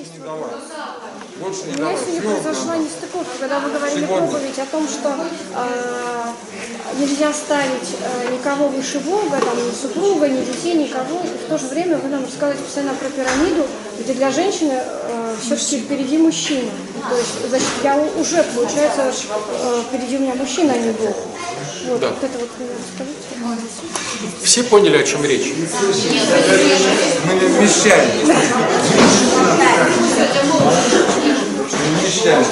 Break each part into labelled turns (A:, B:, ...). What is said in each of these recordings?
A: не давать. Больше не
B: У меня
A: давать.
B: сегодня произошла нестыковка, когда вы говорили
A: Сегодня.
B: проповедь о том, что э, нельзя ставить э, никого выше Бога, там, ни супруга, ни детей, никого. И в то же время вы нам рассказываете постоянно про пирамиду, где для женщины э, все-таки впереди мужчина. То есть, значит, я уже, получается, э, впереди у меня мужчина, а не Бог. Вот,
C: Да.
B: вот это вот расскажите.
C: Все поняли, о чем речь?
A: Мы не вмещаем. Не вмещаем.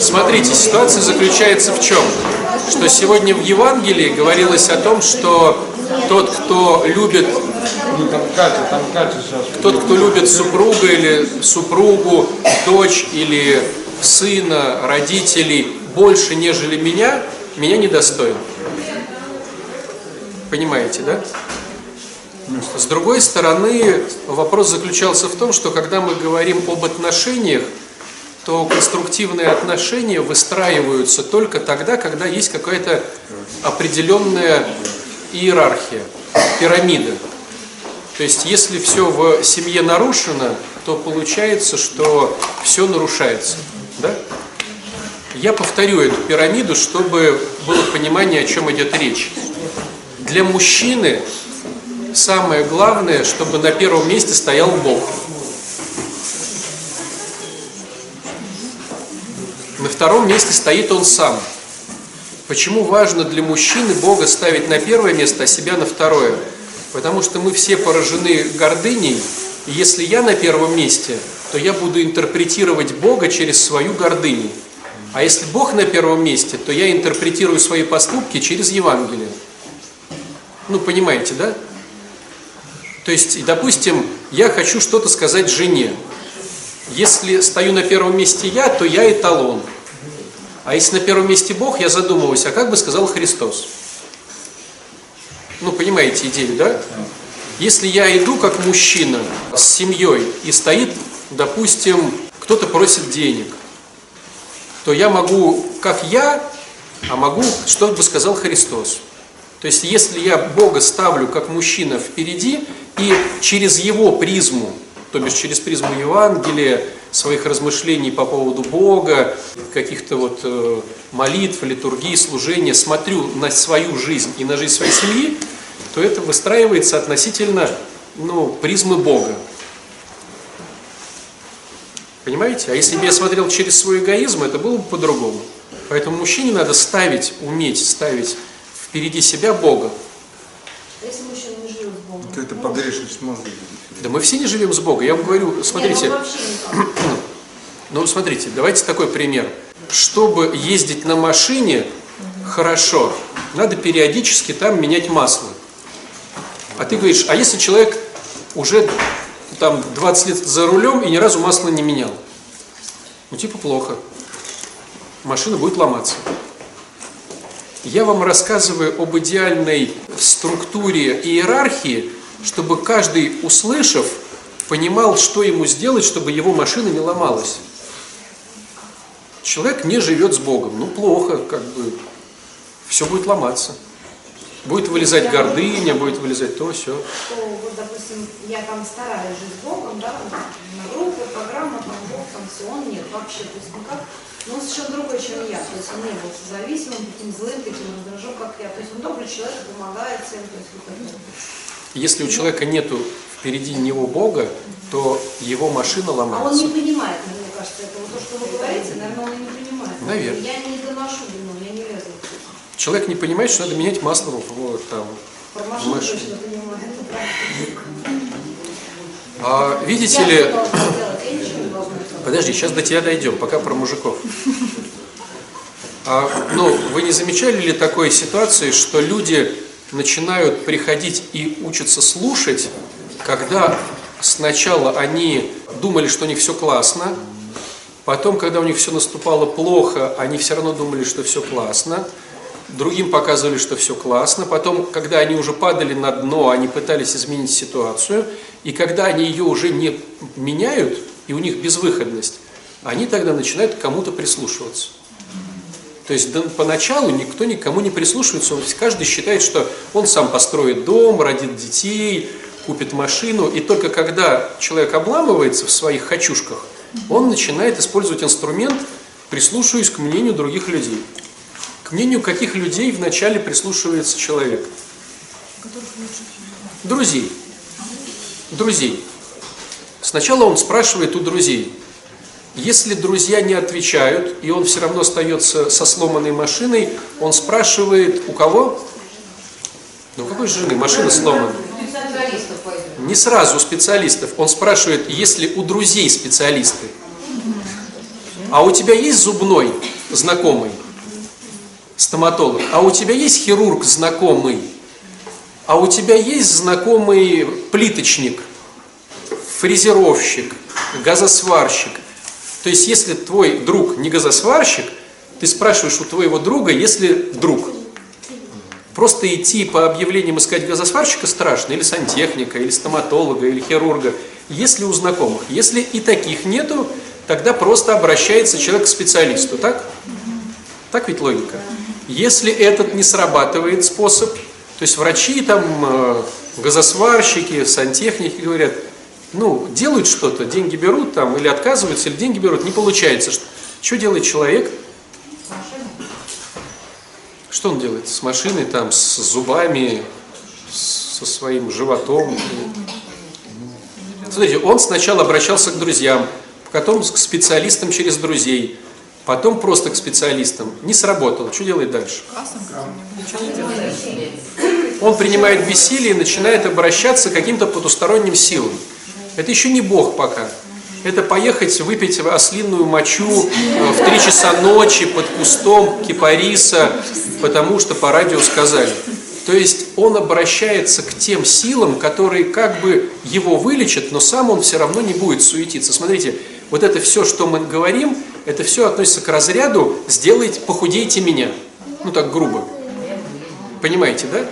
C: Смотрите, ситуация заключается в чем? Что сегодня в Евангелии говорилось о том, что тот, кто любит,
A: Ну, там Катя, там Катя сейчас.
C: тот, кто любит супруга или супругу, дочь или сына, родителей больше, нежели меня, меня недостоин. Понимаете, да? С другой стороны, вопрос заключался в том, что когда мы говорим об отношениях, то конструктивные отношения выстраиваются только тогда, когда есть какая-то определенная иерархия, пирамида. То есть, если все в семье нарушено, то получается, что все нарушается. Да? Я повторю эту пирамиду, чтобы было понимание, о чем идет речь. Для мужчины самое главное, чтобы на первом месте стоял Бог. На втором месте стоит он сам. Почему важно для мужчины Бога ставить на первое место, а себя на второе? Потому что мы все поражены гордыней, и если я на первом месте, то я буду интерпретировать Бога через свою гордыню. А если Бог на первом месте, то я интерпретирую свои поступки через Евангелие. Ну, понимаете, да? То есть, допустим, я хочу что-то сказать жене. Если стою на первом месте я, то я эталон. А если на первом месте Бог, я задумываюсь, а как бы сказал Христос? Ну, понимаете идею, да? Если я иду как мужчина с семьей и стоит, допустим, кто-то просит денег, то я могу, как я, а могу, что бы сказал Христос. То есть, если я Бога ставлю как мужчина впереди, и через его призму, то бишь через призму Евангелия, своих размышлений по поводу Бога, каких-то вот э, молитв, литургии, служения, смотрю на свою жизнь и на жизнь своей семьи, то это выстраивается относительно ну, призмы Бога. Понимаете? А если бы я смотрел через свой эгоизм, это было бы по-другому. Поэтому мужчине надо ставить, уметь ставить впереди себя Бога.
D: Если мужчина не живет с Богом.
A: Это погрешность может быть.
C: Да мы все не живем с Богом. Я вам говорю, смотрите,
D: Нет, вообще никак.
C: ну смотрите, давайте такой пример. Чтобы ездить на машине хорошо, надо периодически там менять масло. А ты говоришь, а если человек уже там 20 лет за рулем и ни разу масло не менял? Ну типа плохо. Машина будет ломаться. Я вам рассказываю об идеальной структуре иерархии, чтобы каждый, услышав, понимал, что ему сделать, чтобы его машина не ломалась. Человек не живет с Богом. Ну, плохо, как бы. Все будет ломаться. Будет вылезать гордыня, будет вылезать то, все.
D: Что, вот, допустим, я там стараюсь жить с Богом, да, на группу, программа, там, Бог, там, все, он нет вообще, то есть никак. Но он совершенно другой, чем я. То есть он не был зависимым, таким злым, таким раздражен, как я. То есть он добрый человек, помогает всем, то есть вот это.
C: Если у человека нету впереди него Бога, то его машина
D: А он
C: ломается.
D: не понимает, мне кажется, это вот то, что вы говорите, наверное, он и не понимает.
C: Наверное.
D: Я не доношу до него, я не лезу.
C: Человек не понимает, что надо менять масло в, там,
D: Про машину
C: машине.
D: точно понимает.
C: А, видите
D: Я
C: ли. Подожди, сейчас до тебя дойдем, пока про мужиков. А, ну, вы не замечали ли такой ситуации, что люди начинают приходить и учатся слушать, когда сначала они думали, что у них все классно, потом, когда у них все наступало плохо, они все равно думали, что все классно, другим показывали, что все классно, потом, когда они уже падали на дно, они пытались изменить ситуацию, и когда они ее уже не меняют, и у них безвыходность, они тогда начинают кому-то прислушиваться. То есть поначалу никто никому не прислушивается, каждый считает, что он сам построит дом, родит детей, купит машину, и только когда человек обламывается в своих хочушках, он начинает использовать инструмент, прислушиваясь к мнению других людей. К мнению каких людей вначале прислушивается человек? Друзей. Друзей. Сначала он спрашивает у друзей. Если друзья не отвечают, и он все равно остается со сломанной машиной, он спрашивает у кого? Ну, какой жены? Машина сломана. Не сразу специалистов. Он спрашивает, если у друзей специалисты. А у тебя есть зубной знакомый, стоматолог? А у тебя есть хирург знакомый? А у тебя есть знакомый плиточник, фрезеровщик, газосварщик? То есть, если твой друг не газосварщик, ты спрашиваешь у твоего друга, если друг. Просто идти по объявлениям искать газосварщика страшно, или сантехника, или стоматолога, или хирурга, если у знакомых. Если и таких нету, тогда просто обращается человек к специалисту, так? Так ведь логика. Если этот не срабатывает способ, то есть врачи, там, э, газосварщики, сантехники говорят, ну, делают что-то, деньги берут там, или отказываются, или деньги берут, не получается. Что, что делает человек? Что он делает с машиной, там, с зубами, со своим животом? Смотрите, он сначала обращался к друзьям, потом к специалистам через друзей, потом просто к специалистам. Не сработало. Что делает дальше? Он принимает бессилие и начинает обращаться к каким-то потусторонним силам. Это еще не Бог пока. Это поехать выпить ослинную мочу э, в три часа ночи под кустом кипариса, потому что по радио сказали. То есть он обращается к тем силам, которые как бы его вылечат, но сам он все равно не будет суетиться. Смотрите, вот это все, что мы говорим, это все относится к разряду «сделайте, похудейте меня». Ну так грубо. Понимаете, да?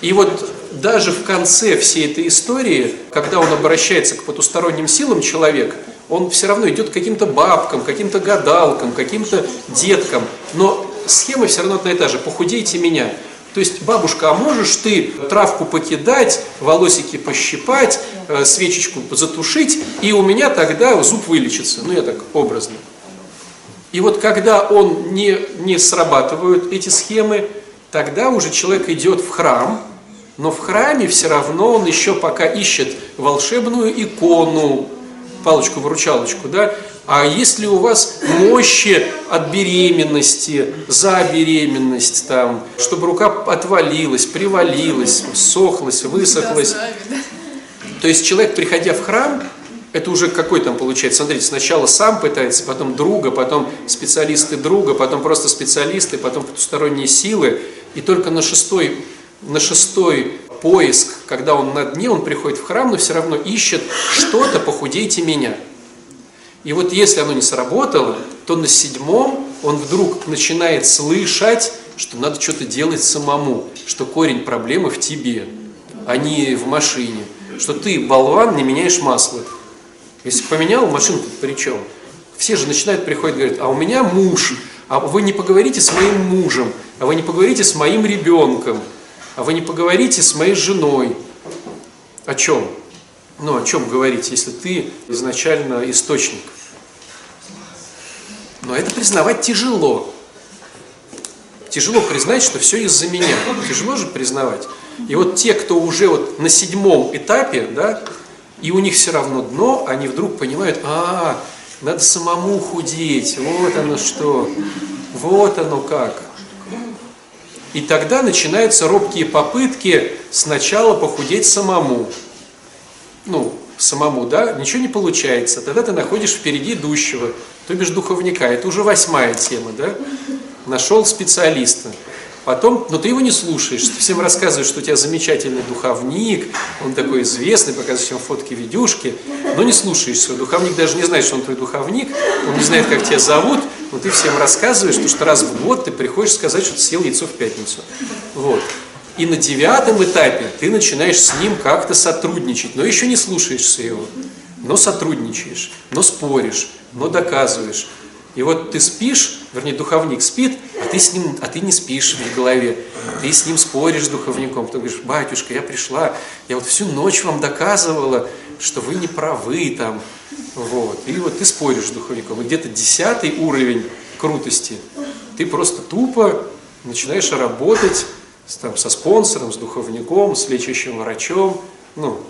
C: И вот даже в конце всей этой истории, когда он обращается к потусторонним силам человек, он все равно идет к каким-то бабкам, каким-то гадалкам, каким-то деткам. Но схема все равно одна и та же. Похудейте меня. То есть, бабушка, а можешь ты травку покидать, волосики пощипать, э, свечечку затушить, и у меня тогда зуб вылечится. Ну, я так образно. И вот когда он не, не срабатывают эти схемы, тогда уже человек идет в храм, но в храме все равно он еще пока ищет волшебную икону, палочку-выручалочку, да, а если у вас мощи от беременности, за беременность, там, чтобы рука отвалилась, привалилась, сохлась, высохлась, то есть человек, приходя в храм, это уже какой там получается? Смотрите, сначала сам пытается, потом друга, потом специалисты друга, потом просто специалисты, потом потусторонние силы. И только на шестой, на шестой поиск, когда он на дне, он приходит в храм, но все равно ищет что-то, похудейте меня. И вот если оно не сработало, то на седьмом он вдруг начинает слышать, что надо что-то делать самому, что корень проблемы в тебе, а не в машине, что ты, болван, не меняешь масло. Если поменял машину, при чем? Все же начинают приходить, говорят, а у меня муж, а вы не поговорите с моим мужем, а вы не поговорите с моим ребенком, а вы не поговорите с моей женой. О чем? Ну, о чем говорить, если ты изначально источник? Но это признавать тяжело. Тяжело признать, что все из-за меня. Тяжело же признавать. И вот те, кто уже вот на седьмом этапе, да, и у них все равно дно, они вдруг понимают, а, надо самому худеть, вот оно что, вот оно как. И тогда начинаются робкие попытки сначала похудеть самому. Ну, самому, да, ничего не получается. Тогда ты находишь впереди идущего, то бишь духовника. Это уже восьмая тема, да? Нашел специалиста. Потом, но ты его не слушаешь, ты всем рассказываешь, что у тебя замечательный духовник, он такой известный, показываешь ему фотки, видюшки, но не слушаешь своего. Духовник даже не знает, что он твой духовник, он не знает, как тебя зовут, но ты всем рассказываешь, потому что раз в год ты приходишь сказать, что ты съел яйцо в пятницу. Вот. И на девятом этапе ты начинаешь с ним как-то сотрудничать, но еще не слушаешься его, но сотрудничаешь, но споришь, но доказываешь. И вот ты спишь, вернее, духовник спит, а ты с ним, а ты не спишь в голове. Ты с ним споришь с духовником. Ты говоришь, батюшка, я пришла, я вот всю ночь вам доказывала, что вы не правы там. Вот. И вот ты споришь с духовником. И где-то десятый уровень крутости. Ты просто тупо начинаешь работать там, со спонсором, с духовником, с лечащим врачом. Ну,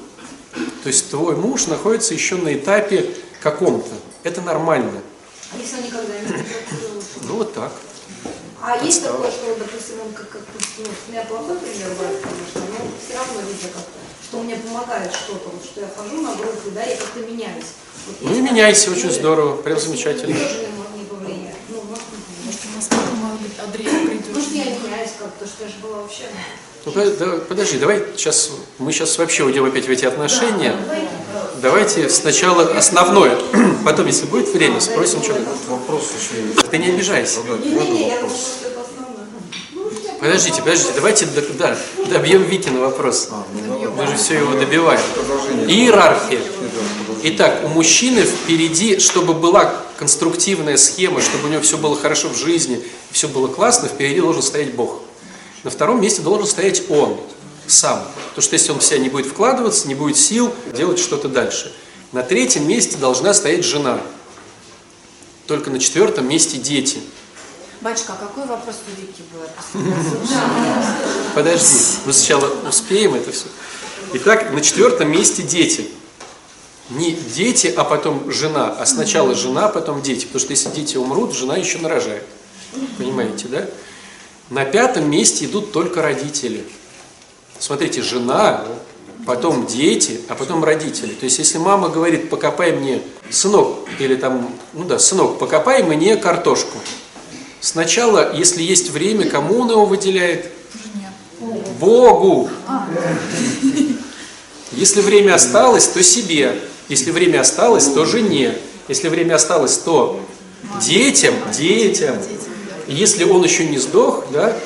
C: то есть твой муж находится еще на этапе каком-то. Это нормально.
D: Если он никогда не?
C: Ну вот так.
D: А есть такое, что, допустим, он как, как ну, у меня плохой пример брать, конечно, но все равно видно как-то, что мне помогает что-то, вот, что я хожу на группы, да, я как-то меняюсь. Вот
C: Ну и меняйся, очень
D: ну,
C: здорово, прям замечательно.
D: Тоже не может не повлиять. Ну, может,
E: у нас тоже, может быть, Андрей придет.
D: Может, я меняюсь как-то, что я же была вообще...
C: Ну, подожди, давай сейчас, мы сейчас вообще уйдем опять в эти отношения. Давайте сначала основное, потом, если будет время, спросим что-то.
A: Вопрос еще есть.
C: Ты не обижайся.
D: Основное.
C: Подождите, подождите, давайте да, добьем Викина вопрос. Мы же все его добиваем. Иерархия. Итак, у мужчины впереди, чтобы была конструктивная схема, чтобы у него все было хорошо в жизни, все было классно, впереди должен стоять Бог. На втором месте должен стоять он сам. Потому что если он в себя не будет вкладываться, не будет сил делать что-то дальше. На третьем месте должна стоять жена. Только на четвертом месте дети.
F: Батюшка, а какой вопрос у Вики был?
C: Подожди, мы сначала успеем это все. Итак, на четвертом месте дети. Не дети, а потом жена, а сначала жена, потом дети. Потому что если дети умрут, жена еще нарожает. Понимаете, да? На пятом месте идут только родители. Смотрите, жена, потом дети, а потом родители. То есть, если мама говорит, покопай мне, сынок, или там, ну да, сынок, покопай мне картошку. Сначала, если есть время, кому он его выделяет? Богу. Если время осталось, то себе. Если время осталось, то жене. Если время осталось, то детям, детям. Если он еще не сдох, да,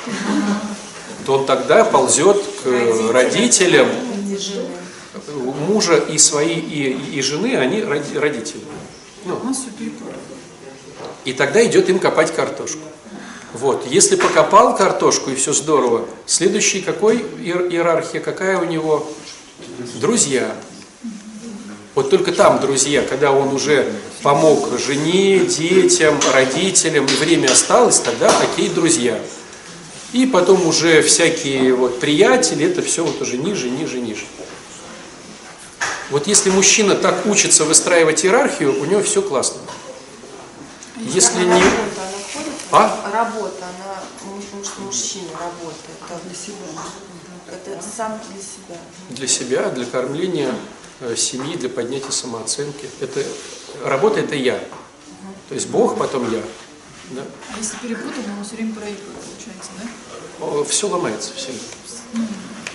C: то он тогда ползет к родителям мужа и свои и, и жены, они роди- родители. Ну,
E: У нас все перепутано.
C: и тогда идет им копать картошку. Вот. Если покопал картошку и все здорово, следующий какой иер- иерархия, какая у него? Друзья. Вот только там друзья, когда он уже помог жене, детям, родителям, и время осталось, тогда окей, друзья. И потом уже всякие вот приятели, это все вот уже ниже, ниже, ниже. Вот если мужчина так учится выстраивать иерархию, у него все классно. Если не...
F: Работа, она входит?
C: А?
F: Работа, она, муж- муж- мужчина работает. Это для себя. Это сам для себя.
C: для себя, для кормления семьи, для поднятия самооценки. Это работа это я. То есть Бог, потом я. Да?
E: А если перепутал, он все время проигрывает, получается, да?
C: Все ломается всегда.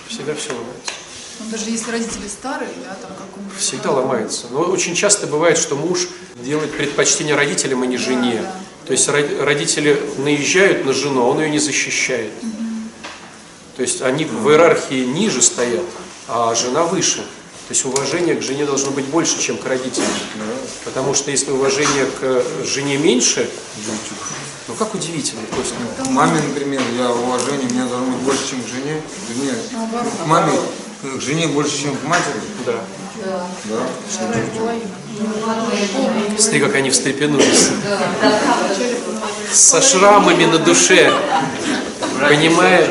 C: Всегда все ломается.
E: Ну, даже если родители старые, да, там как он...
C: Всегда ломается. Но очень часто бывает, что муж делает предпочтение родителям, а не жене.
E: да.
C: То есть ро- родители наезжают на жену, а он ее не защищает. То есть они в иерархии ниже стоят, а жена выше. То есть уважение к жене должно быть больше, чем к родителям. Потому что если уважение к жене меньше, ну как удивительно, Костя.
A: К маме, например, я уважение, мне должно быть больше, чем к жене. К жене- К маме, к жене больше, чем к матери.
C: Да.
A: Да.
C: Смотри, как они встрепенулись. Со шрамами на душе. Понимая,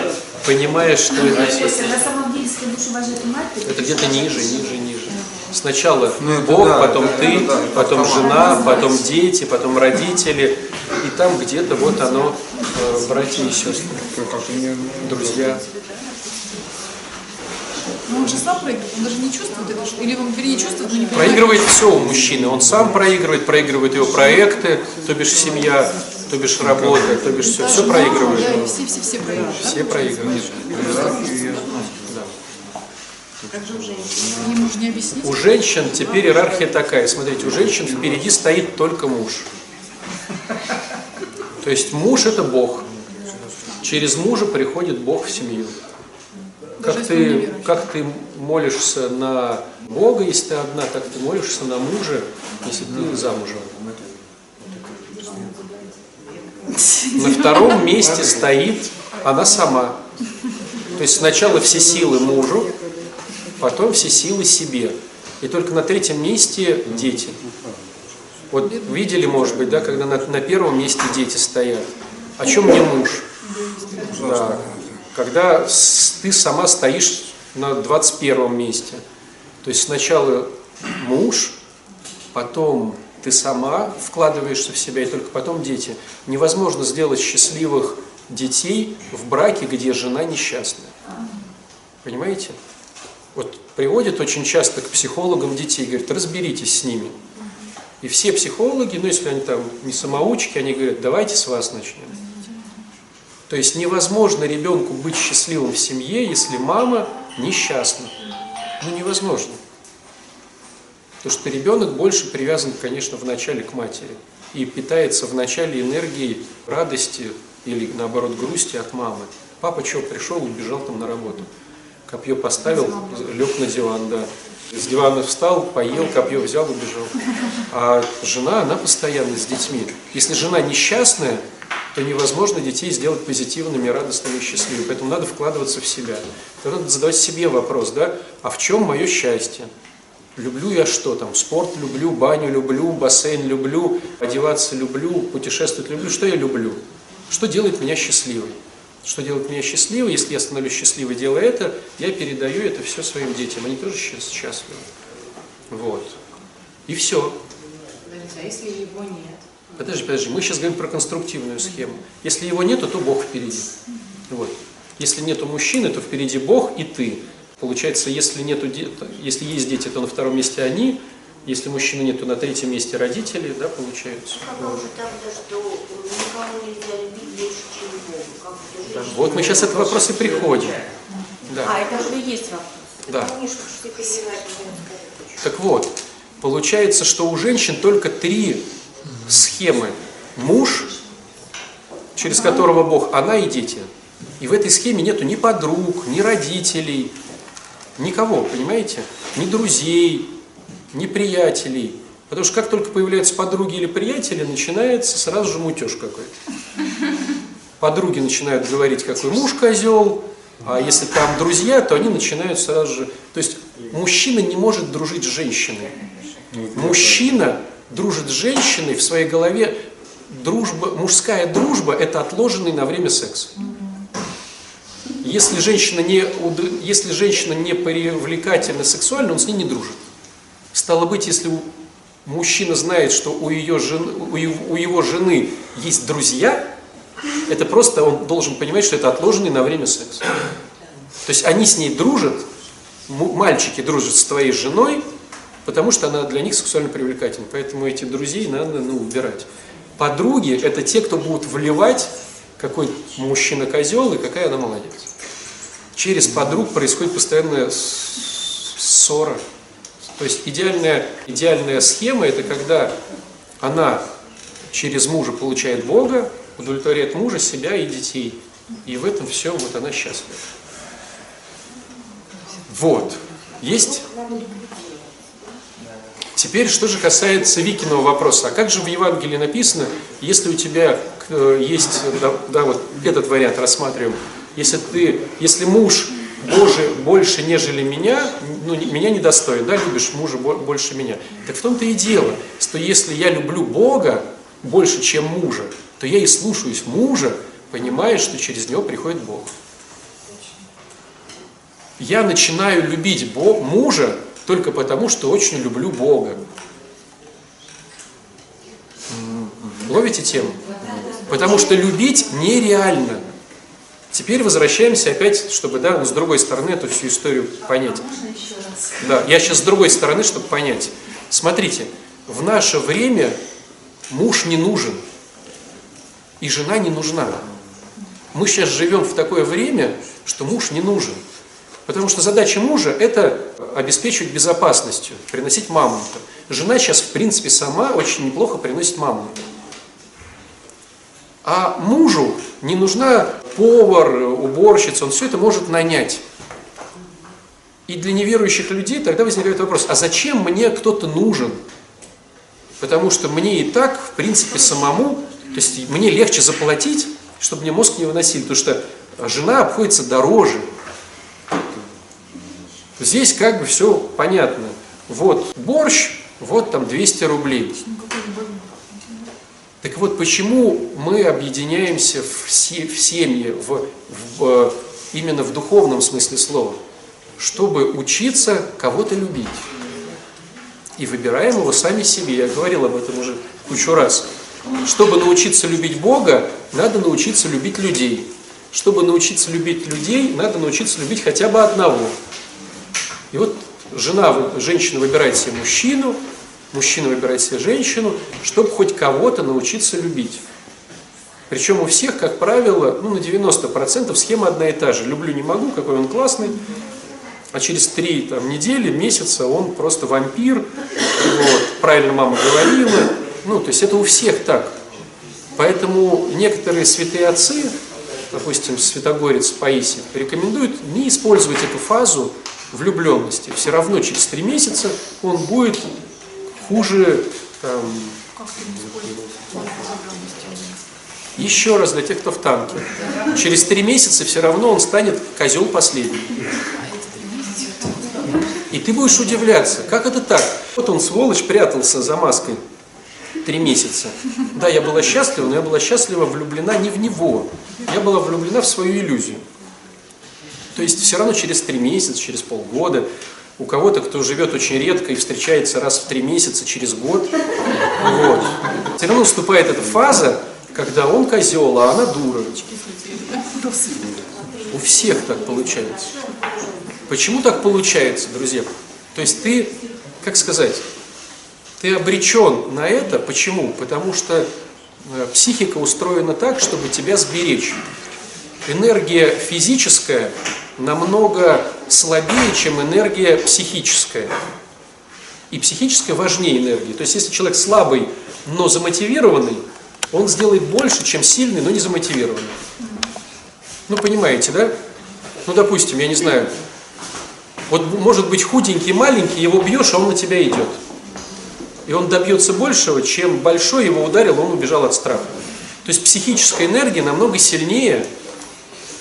C: понимая, что это, Это где-то ниже, ниже, ниже. Сначала
A: Ну,
C: Бог,
A: да,
C: потом
A: это-
C: ты,
A: да,
C: потом
A: это
C: жена, потом дети, потом родители. И там где-то вот оно, э, братья и сестры,
A: Как мне
C: друзья.
E: Ну, он же сам проигрывает, он даже не чувствует это, что- или он, вернее, чувствует, но не понимает.
C: Проигрывает все у мужчины. Он сам проигрывает, проигрывает его проекты, то бишь семья, то бишь работа, то бишь все, все проигрывает.
E: Да, все, все, все проигрывают. да?
C: Все проигрывают.
E: Ему же не объяснить.
C: У женщин теперь иерархия такая. Смотрите, у женщин впереди стоит только муж. То есть муж это Бог. Через мужа приходит Бог в семью. Как ты, как ты молишься на Бога, если ты одна, так ты молишься на мужа, если ты замужем. На втором месте стоит она сама. То есть сначала все силы мужу, потом все силы себе. И только на третьем месте дети. Вот видели, может быть, да, когда на, на первом месте дети стоят. О чем мне муж? Да. Когда ты сама стоишь на 21 месте. То есть сначала муж, потом ты сама вкладываешься в себя, и только потом дети. Невозможно сделать счастливых детей в браке, где жена несчастная. Понимаете? Вот приводят очень часто к психологам детей, говорят, разберитесь с ними. И все психологи, ну если они там не самоучки, они говорят, давайте с вас начнем. То есть невозможно ребенку быть счастливым в семье, если мама несчастна. Ну невозможно. Потому что ребенок больше привязан, конечно, вначале к матери и питается вначале энергией радости или, наоборот, грусти от мамы. Папа что, пришел, убежал там на работу. Копье поставил, лег на диван, да. С дивана встал, поел, копье взял, убежал. А жена, она постоянно с детьми. Если жена несчастная, то невозможно детей сделать позитивными, радостными и счастливыми. Поэтому надо вкладываться в себя. Тогда надо задавать себе вопрос, да, а в чем мое счастье? Люблю я что там? Спорт люблю, баню люблю, бассейн люблю, одеваться люблю, путешествовать люблю. Что я люблю? Что делает меня счастливой? Что делает меня счастливой? Если я становлюсь счастливой, делая это, я передаю это все своим детям. Они тоже счаст- счастливы. Вот. И все.
D: Подождите, а если его нет?
C: Подожди, подожди, мы сейчас говорим про конструктивную схему. Если его нету, то Бог впереди. Вот. Если нету мужчины, то впереди Бог и ты. Получается, если, нету де- если есть дети, то на втором месте они, если мужчины нет, то на третьем месте родители, да, получается.
G: Какого же тогда, что никого нельзя любить больше, чем Бога? Как женщина?
C: Вот мы сейчас этот вопрос и приходим. Да.
F: А, это же и есть вопрос.
C: Да.
G: Хочу.
C: Так вот, получается, что у женщин только три схемы. Муж, через которого Бог, она и дети. И в этой схеме нету ни подруг, ни родителей, никого, понимаете? Ни друзей, ни приятелей. Потому что как только появляются подруги или приятели, начинается сразу же мутеж какой-то. Подруги начинают говорить, какой муж козел, а если там друзья, то они начинают сразу же... То есть мужчина не может дружить с женщиной. Мужчина дружит с женщиной в своей голове. Дружба, мужская дружба – это отложенный на время секс. Если женщина не, если женщина не привлекательна сексуально, он с ней не дружит. Стало быть, если мужчина знает, что у, ее жены, у, у его жены есть друзья, это просто он должен понимать, что это отложенный на время секс. То есть они с ней дружат, мальчики дружат с твоей женой, потому что она для них сексуально привлекательна. Поэтому этих друзей надо ну, убирать. Подруги – это те, кто будут вливать, какой мужчина козел и какая она молодец. Через подруг происходит постоянная ссора. То есть идеальная, идеальная схема – это когда она через мужа получает Бога, удовлетворяет мужа, себя и детей. И в этом все, вот она счастлива. Вот. Есть? Теперь, что же касается Викиного вопроса. А как же в Евангелии написано, если у тебя э, есть, да, да, вот этот вариант рассматриваем, если ты, если муж Божий больше, нежели меня, ну, меня недостоин, да, любишь мужа бо- больше меня. Так в том-то и дело, что если я люблю Бога больше, чем мужа, то я и слушаюсь мужа, понимая, что через него приходит Бог. Я начинаю любить Бо- мужа только потому, что очень люблю Бога. Ловите тему? Потому что любить нереально. Теперь возвращаемся опять, чтобы, да, ну, с другой стороны эту всю историю понять. Да, я сейчас с другой стороны, чтобы понять. Смотрите, в наше время муж не нужен, и жена не нужна. Мы сейчас живем в такое время, что муж не нужен. Потому что задача мужа – это обеспечивать безопасностью, приносить мамонта. Жена сейчас, в принципе, сама очень неплохо приносит мамонта. А мужу не нужна повар, уборщица, он все это может нанять. И для неверующих людей тогда возникает вопрос, а зачем мне кто-то нужен? Потому что мне и так, в принципе, самому То есть мне легче заплатить, чтобы мне мозг не выносили, потому что жена обходится дороже. Здесь как бы все понятно. Вот борщ, вот там 200 рублей. Так вот, почему мы объединяемся в, се- в семье, в, в, э, именно в духовном смысле слова? Чтобы учиться кого-то любить. И выбираем его сами себе. Я говорил об этом уже кучу раз. Чтобы научиться любить Бога, надо научиться любить людей. Чтобы научиться любить людей, надо научиться любить хотя бы одного. И вот жена, женщина выбирает себе мужчину, мужчина выбирает себе женщину, чтобы хоть кого-то научиться любить. Причем у всех, как правило, ну на 90% схема одна и та же. Люблю, не могу, какой он классный. А через три там, недели, месяца он просто вампир. Вот, правильно мама говорила. Ну, то есть это у всех так. Поэтому некоторые святые отцы, допустим, святогорец Паисий, рекомендуют не использовать эту фазу влюбленности. Все равно через три месяца он будет хуже там, еще раз для тех, кто в танке. Через три месяца все равно он станет козел последний. И ты будешь удивляться, как это так? Вот он, сволочь, прятался за маской три месяца. Да, я была счастлива, но я была счастлива, влюблена не в него. Я была влюблена в свою иллюзию. То есть все равно через три месяца, через полгода, у кого-то, кто живет очень редко и встречается раз в три месяца, через год, вот, все равно наступает эта фаза, когда он козел, а она дура. У всех так получается. Почему так получается, друзья? То есть ты, как сказать, ты обречен на это. Почему? Потому что э, психика устроена так, чтобы тебя сберечь. Энергия физическая намного слабее, чем энергия психическая. И психическая важнее энергии. То есть, если человек слабый, но замотивированный, он сделает больше, чем сильный, но не замотивированный. Ну, понимаете, да? Ну, допустим, я не знаю, вот может быть худенький, маленький, его бьешь, а он на тебя идет. И он добьется большего, чем большой его ударил, он убежал от страха. То есть психическая энергия намного сильнее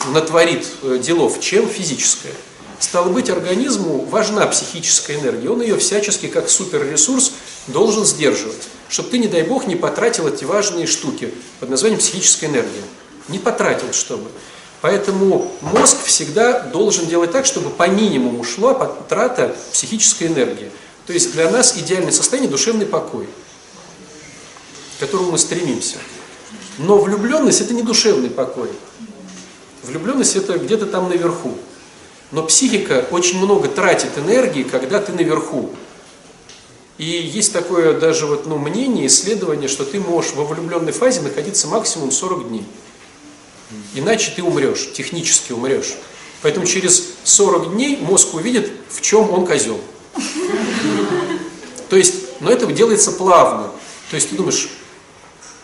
C: натворит э, делов, чем физическая. Стало быть, организму важна психическая энергия. Он ее всячески, как суперресурс, должен сдерживать. Чтобы ты, не дай бог, не потратил эти важные штуки под названием психическая энергия. Не потратил, чтобы. Поэтому мозг всегда должен делать так, чтобы по минимуму шла потрата психической энергии. То есть для нас идеальное состояние – душевный покой, к которому мы стремимся. Но влюбленность – это не душевный покой. Влюбленность – это где-то там наверху. Но психика очень много тратит энергии, когда ты наверху. И есть такое даже вот, ну, мнение, исследование, что ты можешь во влюбленной фазе находиться максимум 40 дней. Иначе ты умрешь, технически умрешь. Поэтому через 40 дней мозг увидит, в чем он козел. То есть, но это делается плавно. То есть ты думаешь,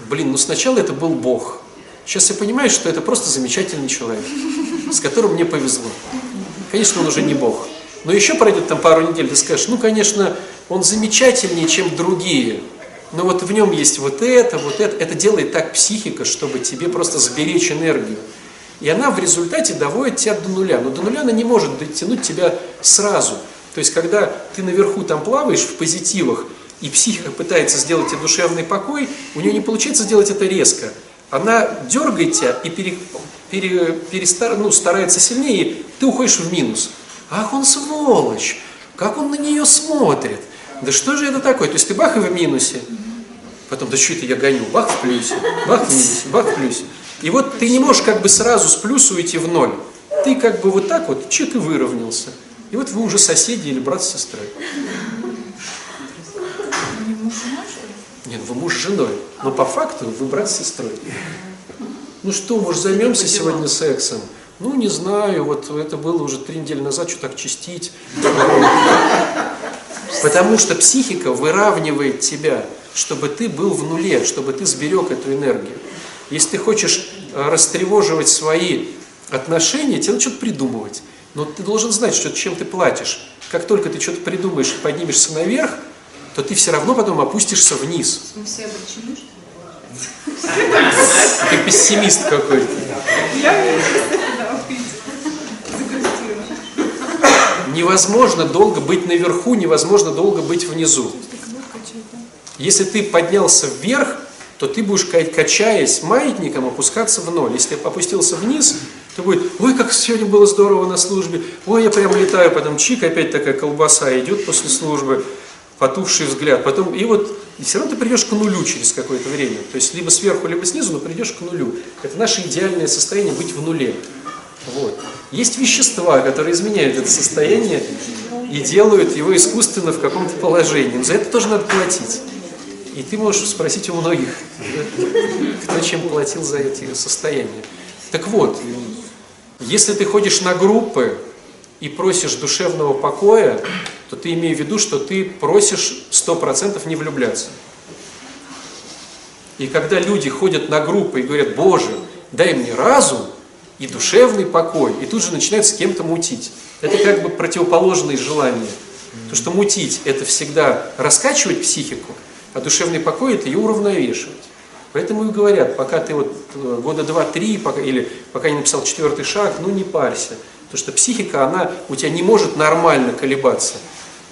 C: блин, ну сначала это был Бог. Сейчас я понимаю, что это просто замечательный человек, с которым мне повезло. Конечно, он уже не Бог. Но еще пройдет там пару недель, ты скажешь, ну, конечно, он замечательнее, чем другие. Но вот в нем есть вот это, вот это. Это делает так психика, чтобы тебе просто сберечь энергию. И она в результате доводит тебя до нуля. Но до нуля она не может дотянуть тебя сразу. То есть, когда ты наверху там плаваешь в позитивах, и психика пытается сделать тебе душевный покой, у нее не получается сделать это резко. Она дергает тебя и пере, пере, перестар, ну, старается сильнее, и ты уходишь в минус. Ах, он сволочь! Как он на нее смотрит! Да что же это такое? То есть ты бах и в минусе. Потом, да что это я гоню? Бах в плюсе, бах в минусе, бах в плюсе. И вот ты не можешь как бы сразу с плюса уйти в ноль. Ты как бы вот так вот, чик и выровнялся. И вот вы уже соседи или брат с сестрой. Нет, вы муж с женой. Но по факту вы брат с сестрой. Ну что, может, займемся сегодня сексом? Ну, не знаю, вот это было уже три недели назад, что так чистить. Потому что психика выравнивает тебя, чтобы ты был в нуле, чтобы ты сберег эту энергию. Если ты хочешь растревоживать свои отношения, тебе надо что-то придумывать. Но ты должен знать, что чем ты платишь. Как только ты что-то придумаешь и поднимешься наверх, то ты все равно потом опустишься вниз.
E: Мы все обречены, что ли?
C: Ты пессимист какой-то. Невозможно долго быть наверху, невозможно долго быть внизу. Если ты поднялся вверх, то ты будешь, ка- качаясь маятником, опускаться в ноль. Если ты опустился вниз, то будет, ой, как сегодня было здорово на службе, ой, я прям летаю, потом чик, опять такая колбаса идет после службы, потухший взгляд, потом, и вот и все равно ты придешь к нулю через какое-то время. То есть либо сверху, либо снизу, но придешь к нулю. Это наше идеальное состояние быть в нуле. Вот. Есть вещества, которые изменяют это состояние и делают его искусственно в каком-то положении. Но за это тоже надо платить. И ты можешь спросить у многих, кто чем платил за эти состояния. Так вот, если ты ходишь на группы и просишь душевного покоя, то ты имей в виду, что ты просишь 100% не влюбляться. И когда люди ходят на группы и говорят, Боже, дай мне разум и душевный покой, и тут же начинают с кем-то мутить. Это как бы противоположные желания. То, что мутить – это всегда раскачивать психику, а душевный покой – это ее уравновешивать. Поэтому и говорят, пока ты вот э, года два-три, пока, или пока не написал четвертый шаг, ну не парься. Потому что психика, она у тебя не может нормально колебаться.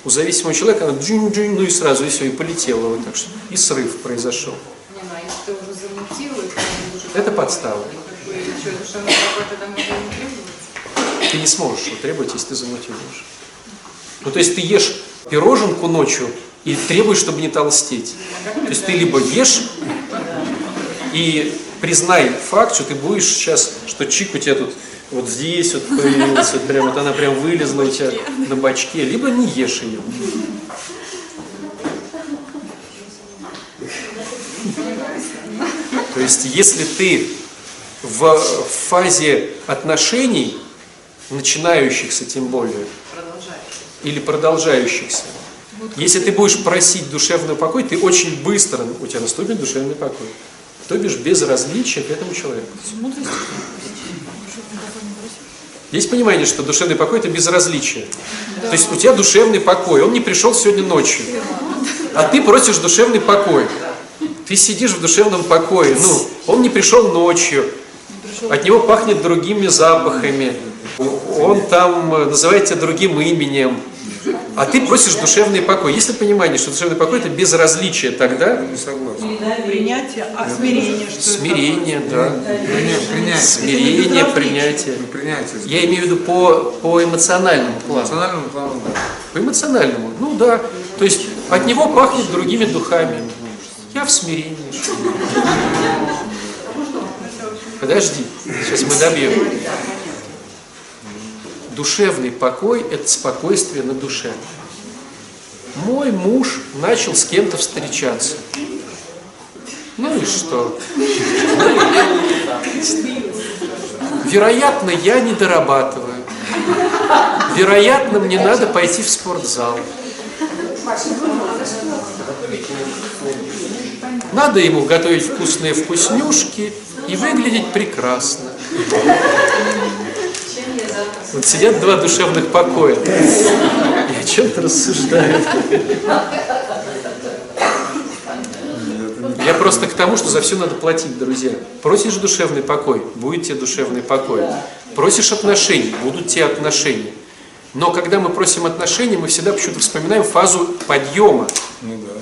C: У зависимого человека она джин-джин, ну и сразу, и все, и полетела вот так что. И срыв произошел.
D: Не, ну, а если ты уже замутил, и ты уже
C: Это подстава. Ты не сможешь его требовать, если ты замотивируешь. Ну, то есть ты ешь пироженку ночью и требуешь, чтобы не толстеть. То есть ты либо ешь и признай факт, что ты будешь сейчас, что чик у тебя тут вот здесь вот появился, вот прям вот она прям вылезла у тебя на бачке, либо не ешь ее. То есть, если ты в фазе отношений, начинающихся тем более, или продолжающихся, если ты будешь просить душевный покой, ты очень быстро, у тебя наступит душевный покой. То бишь без различия к этому человеку. Есть понимание, что душевный покой это безразличие. То есть у тебя душевный покой, он не пришел сегодня ночью. А ты просишь душевный покой. Ты сидишь в душевном покое. Ну, он не пришел ночью. От него пахнет другими запахами. Он там э, называет тебя другим именем. А ты просишь душевный покой. Есть ли понимание, что душевный покой это безразличие тогда?
A: Не согласен.
H: Принятие, а смирение, что
C: Смирение, да.
A: Принятие.
C: Смирение, принятие.
A: Ну, принятие.
C: Я имею в виду по, по эмоциональному
A: По
C: плану.
A: национальному плану, да.
C: По эмоциональному. Ну да. То есть от него пахнет другими духами. Я в смирении. Подожди, сейчас мы добьем. Душевный покой – это спокойствие на душе. Мой муж начал с кем-то встречаться. Ну и что? Вероятно, я не дорабатываю. Вероятно, мне надо пойти в спортзал. Надо ему готовить вкусные вкуснюшки и выглядеть прекрасно. Вот сидят два душевных покоя. И о чем-то рассуждают. Я просто к тому, что за все надо платить, друзья. Просишь душевный покой, будет тебе душевный покой. Просишь отношений, будут те отношения. Но когда мы просим отношений, мы всегда почему-то вспоминаем фазу подъема.
A: Ну да.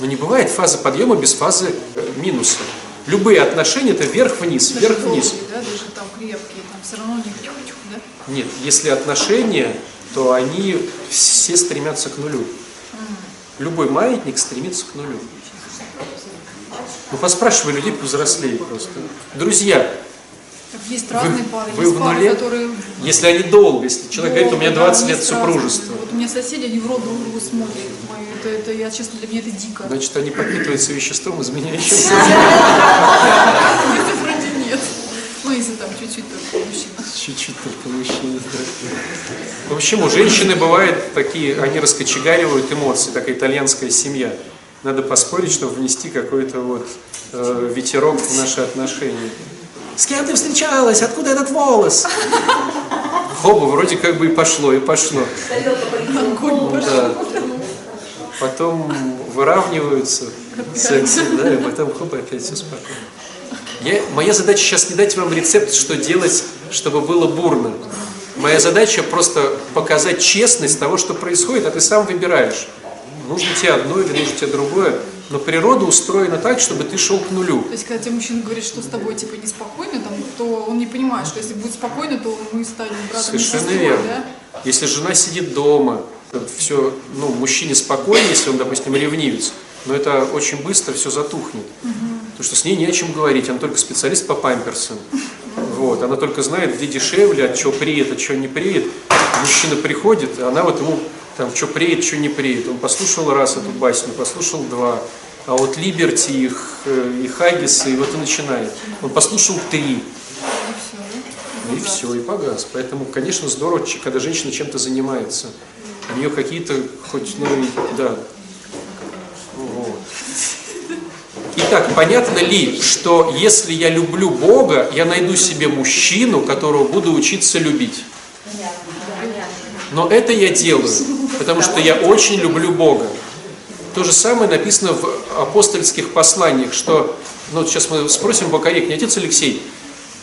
C: Но не бывает фазы подъема без фазы э, минуса. Любые отношения это вверх-вниз, вверх-вниз.
E: да, даже там крепкие, там все равно не да?
C: Нет, если отношения, то они все стремятся к нулю. Любой маятник стремится к нулю. Ну, поспрашивай людей повзрослее просто. Друзья,
E: есть разные пары.
C: вы
E: есть
C: в
E: пары,
C: нуле?
E: которые...
C: если они долго, если человек говорит, у меня
E: долго, да,
C: 20 лет
E: разные.
C: супружества,
E: Вот у меня соседи, они в рот друг другу смотрят. Это, это, я, честно, для меня это дико.
C: значит, они подпитываются веществом, изменяющим.
E: Если вроде нет. Ну, если там чуть-чуть только.
C: Чуть-чуть только мужчины. В общем, у женщины бывают такие, они раскочегаривают эмоции, такая итальянская семья. Надо поспорить, чтобы внести какой-то вот э, ветерок в наши отношения. С кем ты встречалась? Откуда этот волос? Хоба, вроде как бы и пошло, и пошло. Ну да. Потом выравниваются, сексе, да, и потом хоп, опять все спокойно. Я, моя задача сейчас не дать вам рецепт, что делать, чтобы было бурно. Моя задача просто показать честность того, что происходит, а ты сам выбираешь. Нужно тебе одно или нужно тебе другое. Но природа устроена так, чтобы ты шел к нулю.
E: То есть, когда тебе мужчина говорит, что с тобой типа неспокойно, там, то он не понимает, что если будет спокойно, то мы станем братом
C: Совершенно
E: сестрой,
C: верно.
E: да?
C: Если жена сидит дома, все, ну, мужчине спокойно, если он, допустим, ревнивец, но это очень быстро все затухнет. Потому что с ней не о чем говорить, она только специалист по памперсам. Вот, она только знает, где дешевле, от чего приедет, от чего не приедет. Мужчина приходит, а она вот ему там, что приедет, что не приедет. Он послушал раз эту басню, послушал два. А вот Либерти э, и Хаггиса, и вот и начинает. Он послушал три. И все, и погас. Поэтому, конечно, здорово, когда женщина чем-то занимается. У нее какие-то, хоть, ну, и- да. Вот. Итак, понятно ли, что если я люблю Бога, я найду себе мужчину, которого буду учиться любить? Но это я делаю, потому что я очень люблю Бога. То же самое написано в апостольских посланиях, что, ну сейчас мы спросим покорректнее, отец Алексей,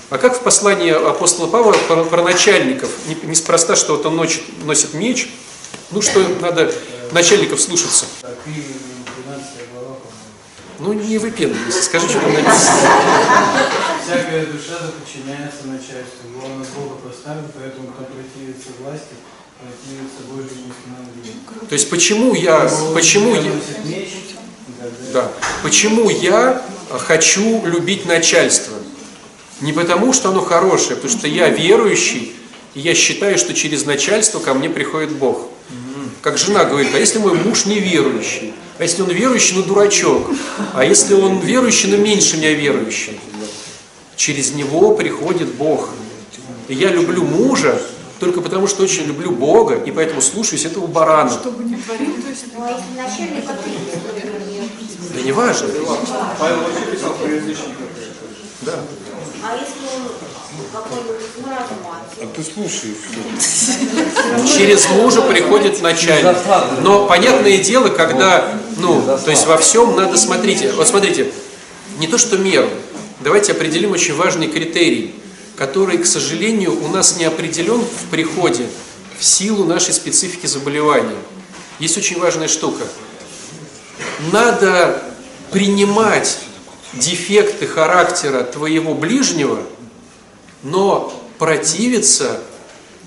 C: а как в послании апостола Павла про, про начальников? Не- Неспроста, что вот он носит, носит меч, ну что надо начальников слушаться. Ну не выпендривайся, скажи, что там написано.
I: Всякая душа подчиняется начальству. Главное Бога поставлен, поэтому кто противится власти, противится Божьему установлению.
C: То есть почему я, почему я,
I: да,
C: почему я хочу любить начальство? Не потому, что оно хорошее, потому что я верующий, и я считаю, что через начальство ко мне приходит Бог. Как жена говорит, а если мой муж неверующий? А если он верующий, но дурачок? А если он верующий, но меньше меня верующий? Через него приходит Бог. И я люблю мужа только потому, что очень люблю Бога, и поэтому слушаюсь этого барана.
E: Что бы ни творили, то есть...
G: Ну, а?
C: Да не важно.
A: Павел вообще писал про язычников.
C: Да.
G: А если он?
A: А ты слушай, все.
C: Через мужа приходит начальник. Но понятное дело, когда, ну, то есть во всем надо смотрите. Вот смотрите, не то что меру. Давайте определим очень важный критерий, который, к сожалению, у нас не определен в приходе в силу нашей специфики заболевания. Есть очень важная штука. Надо принимать дефекты характера твоего ближнего, но противиться,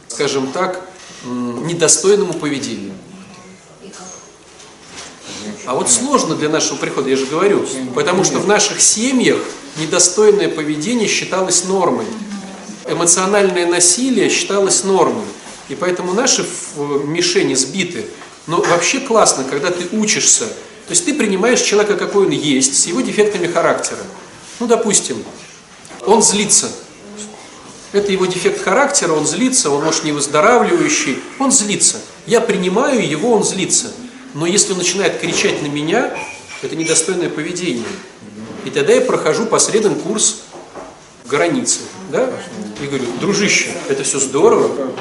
C: скажем так, недостойному поведению. А вот сложно для нашего прихода, я же говорю, потому что в наших семьях недостойное поведение считалось нормой. Эмоциональное насилие считалось нормой. И поэтому наши в- мишени сбиты. Но вообще классно, когда ты учишься. То есть ты принимаешь человека, какой он есть, с его дефектами характера. Ну, допустим, он злится. Это его дефект характера, он злится, он может не выздоравливающий, он злится. Я принимаю его, он злится. Но если он начинает кричать на меня, это недостойное поведение. И тогда я прохожу посредом курс границы. Да? И говорю, дружище, это все здорово,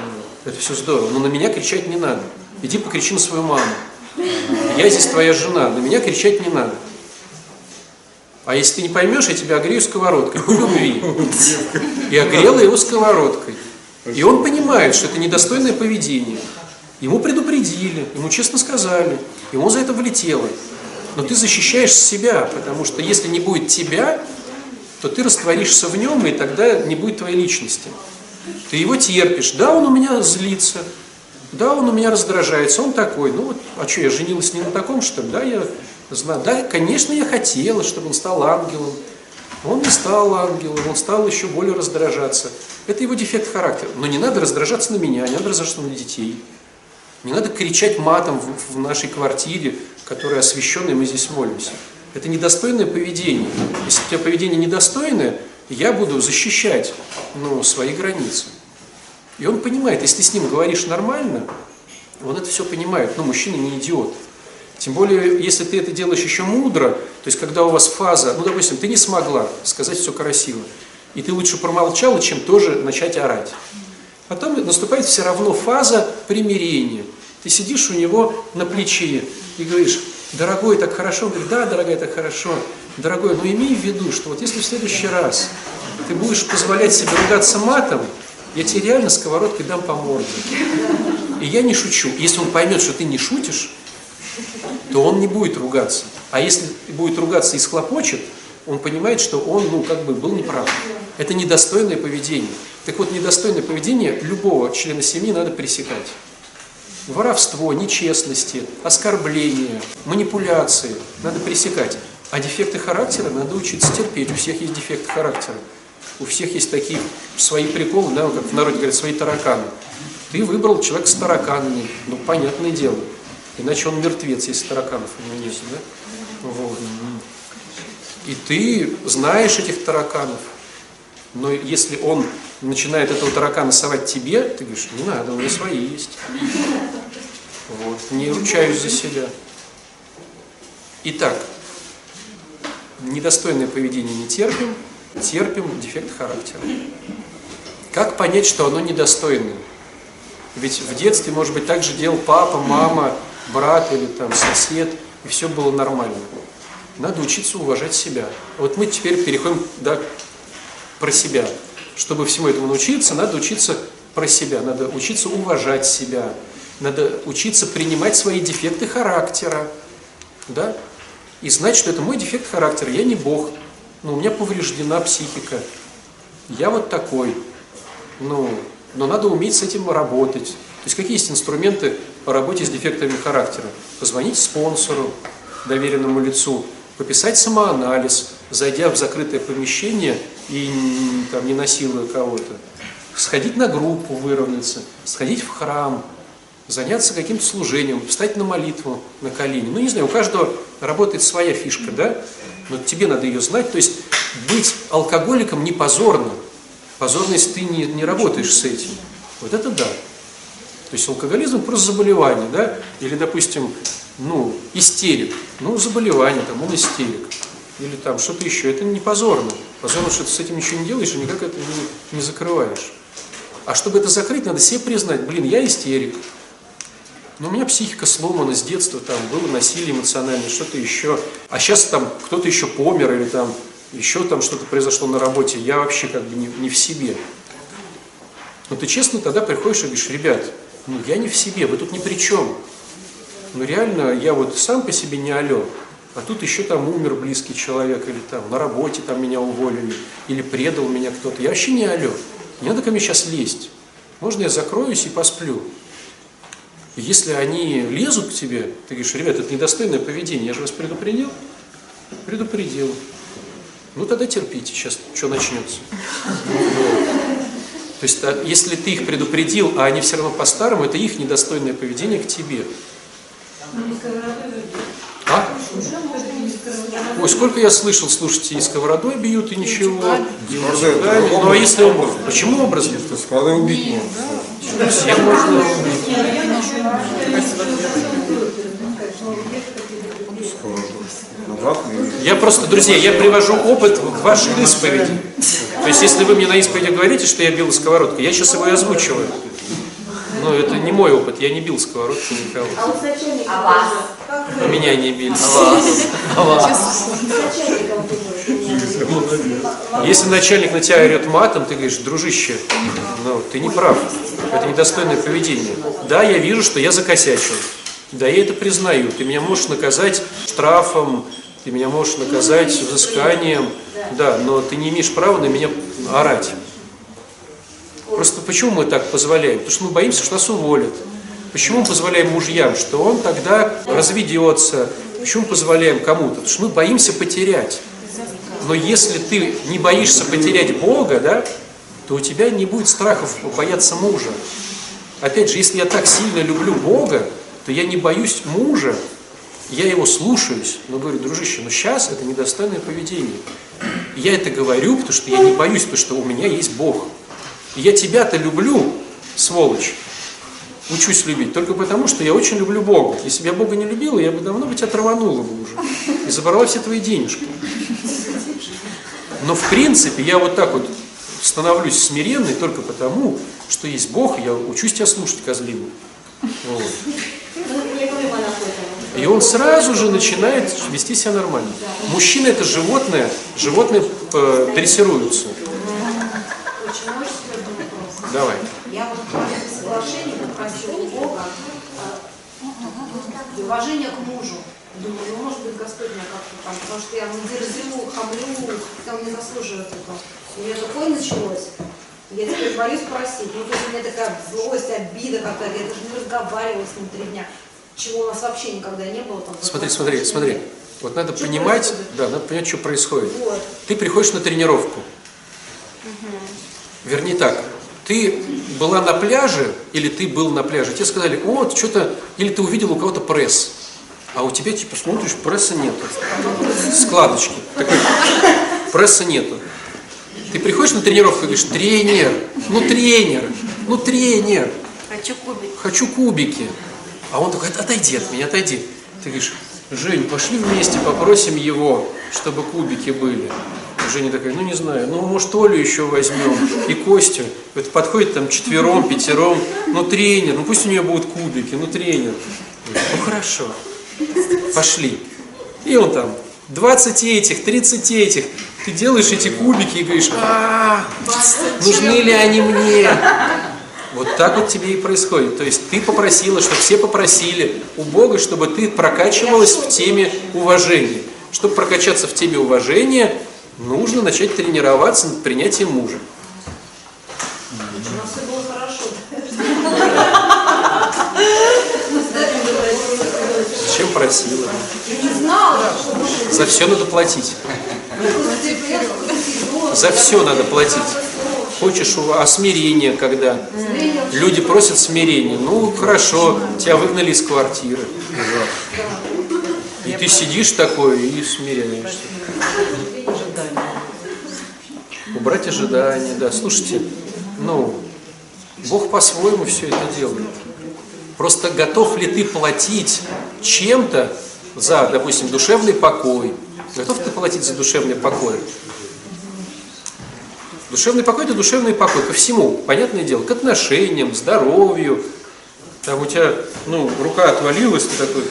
C: это все здорово, но на меня кричать не надо. Иди покричи на свою маму. Я здесь твоя жена, на меня кричать не надо. А если ты не поймешь, я тебя огрею сковородкой по любви. И огрела его сковородкой. И он понимает, что это недостойное поведение. Ему предупредили, ему честно сказали, ему за это влетело. Но ты защищаешь себя, потому что если не будет тебя, то ты растворишься в нем, и тогда не будет твоей личности. Ты его терпишь. Да, он у меня злится. Да, он у меня раздражается. Он такой. Ну вот, а что, я женилась не на таком, что ли? Да, я. Да, конечно, я хотела, чтобы он стал ангелом. Он не стал ангелом, он стал еще более раздражаться. Это его дефект характера. Но не надо раздражаться на меня, не надо раздражаться на детей. Не надо кричать матом в, в нашей квартире, которая освященная, мы здесь молимся. Это недостойное поведение. Если у тебя поведение недостойное, я буду защищать ну, свои границы. И он понимает, если ты с ним говоришь нормально, он это все понимает. Но мужчина не идиот. Тем более, если ты это делаешь еще мудро, то есть когда у вас фаза, ну, допустим, ты не смогла сказать все красиво, и ты лучше промолчала, чем тоже начать орать. Потом наступает все равно фаза примирения. Ты сидишь у него на плече и говоришь, дорогой, так хорошо. Он говорит, да, дорогая, так хорошо. Дорогой, но имей в виду, что вот если в следующий раз ты будешь позволять себе ругаться матом, я тебе реально сковородкой дам по морде. И я не шучу. Если он поймет, что ты не шутишь, то он не будет ругаться. А если будет ругаться и схлопочет, он понимает, что он, ну, как бы был неправ. Это недостойное поведение. Так вот, недостойное поведение любого члена семьи надо пресекать. Воровство, нечестности, оскорбления, манипуляции надо пресекать. А дефекты характера надо учиться терпеть. У всех есть дефекты характера. У всех есть такие свои приколы, да, как в народе говорят, свои тараканы. Ты выбрал человека с тараканами, ну, понятное дело. Иначе он мертвец, если тараканов у него нет, да? Вот. И ты знаешь этих тараканов, но если он начинает этого таракана совать тебе, ты говоришь, не надо, у меня свои есть. Вот, не ручаюсь за себя. Итак, недостойное поведение не терпим, терпим дефект характера. Как понять, что оно недостойное? Ведь в детстве, может быть, так же делал папа, мама, брат или там сосед, и все было нормально. Надо учиться уважать себя. Вот мы теперь переходим да, про себя. Чтобы всему этому научиться, надо учиться про себя, надо учиться уважать себя, надо учиться принимать свои дефекты характера, да, и знать, что это мой дефект характера, я не Бог, но у меня повреждена психика, я вот такой, ну, но надо уметь с этим работать. То есть какие есть инструменты по работе с дефектами характера? Позвонить спонсору, доверенному лицу, пописать самоанализ, зайдя в закрытое помещение и там, не насилуя кого-то, сходить на группу, выровняться, сходить в храм, заняться каким-то служением, встать на молитву на колени. Ну, не знаю, у каждого работает своя фишка, да? Но тебе надо ее знать. То есть быть алкоголиком не позорно. Позорно, если ты не, не работаешь с этим. Вот это да. То есть алкоголизм просто заболевание, да? Или, допустим, ну, истерик. Ну, заболевание, там, он истерик. Или там что-то еще. Это не позорно. Позорно, что ты с этим ничего не делаешь и никак это не, не закрываешь. А чтобы это закрыть, надо себе признать, блин, я истерик. Но у меня психика сломана с детства, там было насилие эмоциональное, что-то еще. А сейчас там кто-то еще помер или там еще там что-то произошло на работе, я вообще как бы не, не в себе. Но ты честно тогда приходишь и говоришь, ребят, ну я не в себе, вы тут ни при чем. Ну реально, я вот сам по себе не алё, а тут еще там умер близкий человек, или там на работе там меня уволили, или предал меня кто-то. Я вообще не алё. Не надо ко мне сейчас лезть. Можно я закроюсь и посплю. Если они лезут к тебе, ты говоришь, ребят, это недостойное поведение, я же вас предупредил. Предупредил. Ну тогда терпите, сейчас что начнется. То есть, а если ты их предупредил, а они все равно по-старому, это их недостойное поведение к тебе. А? Ой, сколько я слышал, слушайте, и сковородой бьют, и ничего. И ну а если он... Почему образно?
A: Сковородой убить можно.
C: Всех можно убить. Я просто, друзья, я привожу опыт в вашей исповеди. То есть, если вы мне на исповеди говорите, что я бил сковородкой, я сейчас его и озвучиваю. Но это не мой опыт, я не бил сковородкой никого.
G: А вот с начальником... А вас?
C: Меня не били. Если начальник на тебя орет матом, ты говоришь, дружище, ну, ты не прав. Это недостойное поведение. Да, я вижу, что я закосячил. Да, я это признаю. Ты меня можешь наказать штрафом, ты меня можешь наказать взысканием, да, но ты не имеешь права на меня орать. Просто почему мы так позволяем? Потому что мы боимся, что нас уволят. Почему мы позволяем мужьям, что он тогда разведется? Почему позволяем кому-то? Потому что мы боимся потерять. Но если ты не боишься потерять Бога, да, то у тебя не будет страхов бояться мужа. Опять же, если я так сильно люблю Бога, то я не боюсь мужа, я его слушаюсь, но говорю, дружище, ну сейчас это недостойное поведение. Я это говорю, потому что я не боюсь, потому что у меня есть Бог. Я тебя-то люблю, сволочь, учусь любить, только потому, что я очень люблю Бога. Если бы я Бога не любила, я бы давно бы тебя траванула бы уже и забрала все твои денежки. Но в принципе я вот так вот становлюсь смиренной только потому, что есть Бог, и я учусь тебя слушать, козлину. Вот.
D: Ну, не говорим о наркотиках.
C: И он сразу же начинает вести себя нормально. Мужчина это животное, животные э, дрессируются. Давай.
D: Я вот в соглашении попросила Бога э, уважение к мужу. Думаю, ну, может быть, Господь меня как-то там, потому что я ну, дерзю, хамлю, там не заслуживает этого. У меня такое началось. Я теперь боюсь просить. Ну, то есть у меня такая злость, обида какая-то. Я даже не разговаривала с ним три дня. Чего у нас вообще никогда не было. Там,
C: Смотри, смотри, смотри. Вот надо
D: Что
C: понимать,
D: происходит?
C: да, надо понять, что происходит.
D: Вот.
C: Ты приходишь на тренировку. Вернее так, ты была на пляже, или ты был на пляже, тебе сказали, о, что-то, или ты увидел у кого-то пресс, а у тебя, типа, смотришь, пресса нету. Складочки. Такой, пресса нету. Ты приходишь на тренировку и говоришь, тренер, ну тренер, ну тренер,
F: Хочу кубик.
C: хочу кубики. А он такой, отойди от меня, отойди. Ты говоришь, Жень, пошли вместе попросим его, чтобы кубики были. Женя такая, ну не знаю, ну может Олю еще возьмем и Костю. Вот подходит там четвером, пятером, ну тренер, ну пусть у нее будут кубики, ну тренер. Ну хорошо, пошли. И он там, 20 этих, 30 этих. Ты делаешь эти кубики и говоришь, а, нужны ли они мне? Вот так вот тебе и происходит. То есть ты попросила, чтобы все попросили у Бога, чтобы ты прокачивалась в теме уважения. Чтобы прокачаться в теме уважения, нужно начать тренироваться над принятием мужа.
D: У нас все было хорошо.
C: Зачем просила?
D: Не знала,
C: За все надо платить. За все надо платить. Хочешь ув- а смирение когда? Люди просят смирения. Ну хорошо, тебя выгнали из квартиры. И ты сидишь такой и смиряешься. Убрать ожидания, да. Слушайте, ну, Бог по-своему все это делает. Просто готов ли ты платить чем-то за, допустим, душевный покой? Готов ты платить за душевный покой? Душевный покой – это душевный покой ко всему, понятное дело, к отношениям, здоровью. Там у тебя, ну, рука отвалилась, ты такой,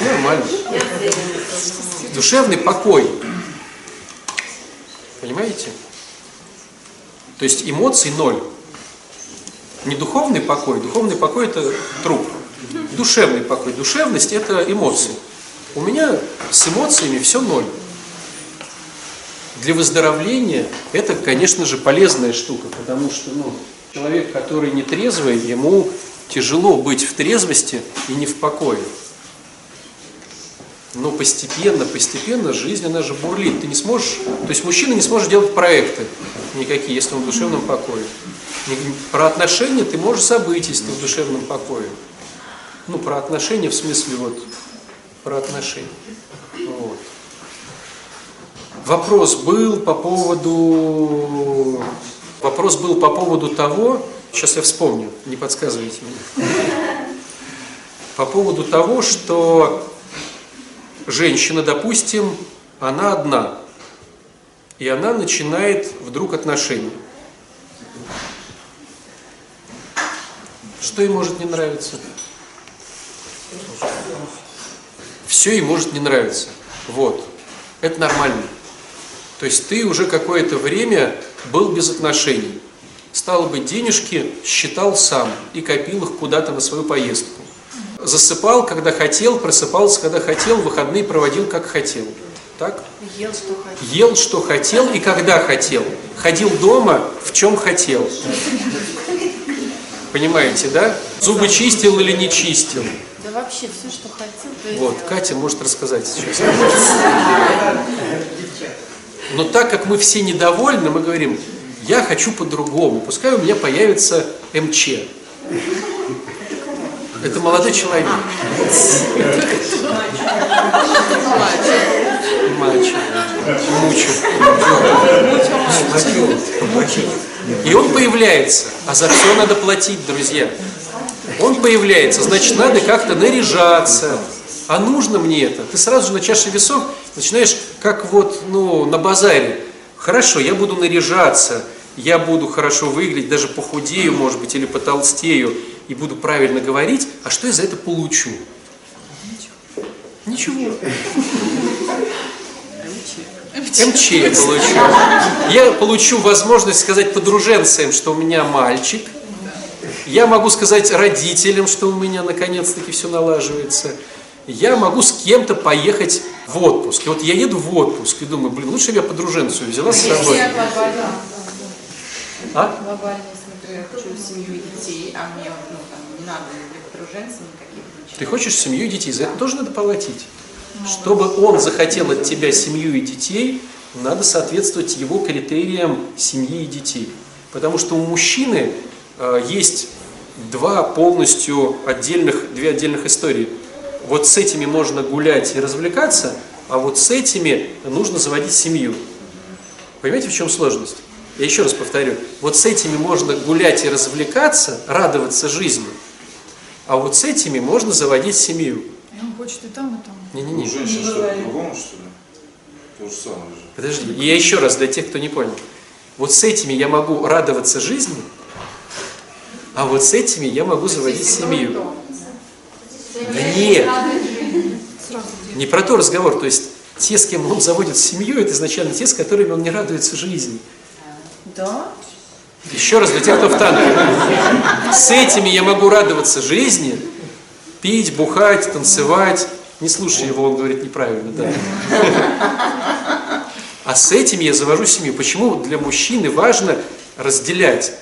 C: нормально. Душевный покой. Понимаете? То есть эмоций ноль. Не духовный покой, духовный покой это труп. Душевный покой, душевность это эмоции. У меня с эмоциями все ноль. Для выздоровления это, конечно же, полезная штука, потому что ну, человек, который не трезвый, ему тяжело быть в трезвости и не в покое. Но постепенно, постепенно жизнь, она же бурлит. Ты не сможешь, то есть мужчина не сможет делать проекты никакие, если он в душевном покое. Про отношения ты можешь забыть, если ты в душевном покое. Ну, про отношения в смысле вот, про отношения. Вопрос был по поводу... Вопрос был по поводу того, сейчас я вспомню, не подсказывайте мне. По поводу того, что женщина, допустим, она одна, и она начинает вдруг отношения. Что ей может не нравиться? Все ей может не нравиться. Вот. Это нормально. То есть ты уже какое-то время был без отношений. Стало быть, денежки считал сам и копил их куда-то на свою поездку. Засыпал, когда хотел, просыпался, когда хотел, выходные проводил, как хотел. Так?
F: Ел, что хотел.
C: Ел, что хотел и когда хотел. Ходил дома, в чем хотел. Понимаете, да? Зубы чистил или не чистил.
F: Да вообще все, что хотел,
C: Вот. Катя может рассказать сейчас. Но так как мы все недовольны, мы говорим, я хочу по-другому, пускай у меня появится МЧ. Это молодой человек. Мачо. Мучу. И он появляется, а за все надо платить, друзья. Он появляется, значит, надо как-то наряжаться. А нужно мне это? Ты сразу же на чаше весов начинаешь, как вот, ну, на базаре. Хорошо, я буду наряжаться, я буду хорошо выглядеть, даже похудею, может быть, или потолстею, и буду правильно говорить, а что я за это получу? Ничего. МЧ я получу. Я получу возможность сказать подруженцам, что у меня мальчик. Я могу сказать родителям, что у меня наконец-таки все налаживается. Я могу с кем-то поехать в отпуск. И вот я еду в отпуск и думаю, блин, лучше бы я подруженцу взяла с собой.
F: Я глобально,
C: А?
F: глобально, если, например, хочу семью и детей, а мне ну, там, не надо для подруженца никаких ничего.
C: Ты хочешь семью и детей, за это тоже надо платить. Чтобы он захотел от тебя семью и детей, надо соответствовать его критериям семьи и детей. Потому что у мужчины э, есть два полностью отдельных, две отдельных истории. Вот с этими можно гулять и развлекаться, а вот с этими нужно заводить семью. Понимаете, в чем сложность? Я еще раз повторю. Вот с этими можно гулять и развлекаться, радоваться жизни, а вот с этими можно заводить семью.
E: И он хочет и там, и там.
C: Не-не-не.
A: У женщин что, по-другому, что ли? То же самое же.
C: Подожди, я еще раз для тех, кто не понял. Вот с этими я могу радоваться жизни, а вот с этими я могу заводить семью. Да нет, не про то разговор. То есть те, с кем он заводит семью, это изначально те, с которыми он не радуется жизни.
F: Да?
C: Еще раз для тех, кто в танке. С этими я могу радоваться жизни, пить, бухать, танцевать. Не слушай его, он говорит неправильно, да. А с этими я завожу семью. Почему для мужчины важно разделять?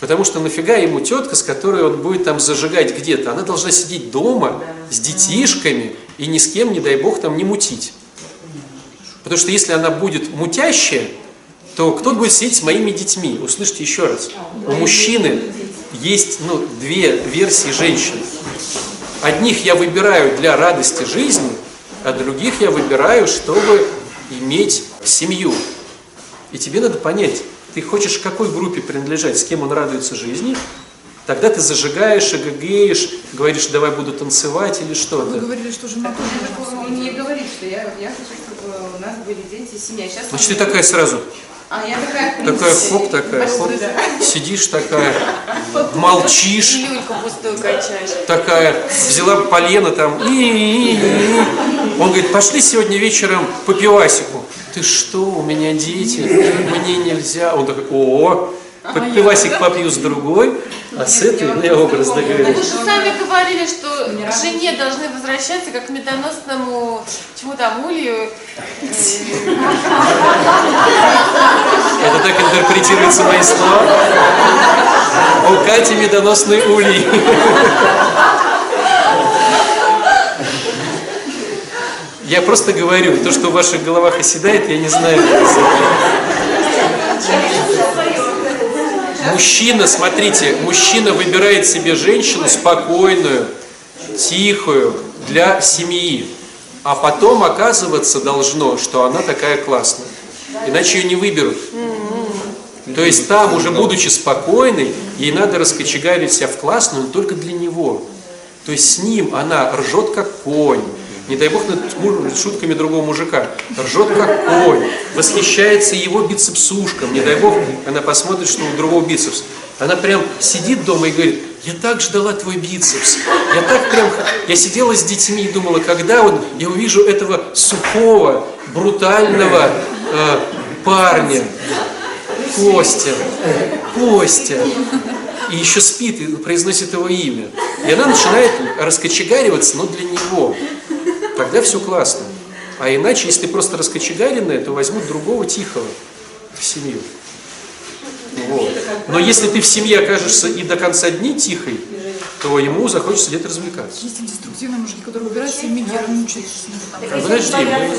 C: Потому что нафига ему тетка, с которой он будет там зажигать где-то? Она должна сидеть дома с детишками и ни с кем, не дай бог, там не мутить. Потому что если она будет мутящая, то кто будет сидеть с моими детьми? Услышьте еще раз. У мужчины есть ну, две версии женщин. Одних я выбираю для радости жизни, а других я выбираю, чтобы иметь семью. И тебе надо понять, ты хочешь к какой группе принадлежать, с кем он радуется жизни, тогда ты зажигаешь, эгэгеешь, говоришь, давай буду танцевать или
E: Вы
C: что-то.
E: говорили, что жена тоже не
F: Он он не говорит, что я, я хочу, чтобы у нас были дети и семья. Сейчас
C: Значит, ты такая сразу,
F: А я такая,
C: такая хоп, такая хоп, сидишь такая, молчишь,
F: И люльку пустую качаешь.
C: такая, взяла полено там, и, и, и, и. он говорит, пошли сегодня вечером по пивасику. Ты что, у меня дети, мне нельзя. Он такой, о, по пивасик попью с другой, а с этой, я образно
J: Вы
C: говорю.
J: же сами говорили, что к жене должны возвращаться как к медоносному чему там улью.
C: Это так интерпретируются мои слова. У Кати медоносный улей. Я просто говорю, то, что в ваших головах оседает, я не знаю. Мужчина, смотрите, мужчина выбирает себе женщину спокойную, тихую, для семьи. А потом оказываться должно, что она такая классная. Иначе ее не выберут. То есть там, уже будучи спокойной, ей надо раскочегарить себя в классную, но только для него. То есть с ним она ржет как конь, не дай бог над шутками другого мужика, ржет как конь, восхищается его бицепсушком, не дай бог она посмотрит, что у другого бицепс. Она прям сидит дома и говорит, я так ждала твой бицепс, я так прям, я сидела с детьми и думала, когда вот я увижу этого сухого, брутального э, парня, Костя, Костя. И еще спит и произносит его имя. И она начинает раскочегариваться, но для него. Тогда все классно. А иначе, если ты просто раскочегаренная, то возьмут другого тихого в семью. Вот. Но если ты в семье окажешься и до конца дней тихой, то ему захочется где-то развлекаться.
E: Есть деструктивные мужики, которые выбирают себе мигер, мучаются с ним.
C: А подожди, мы-.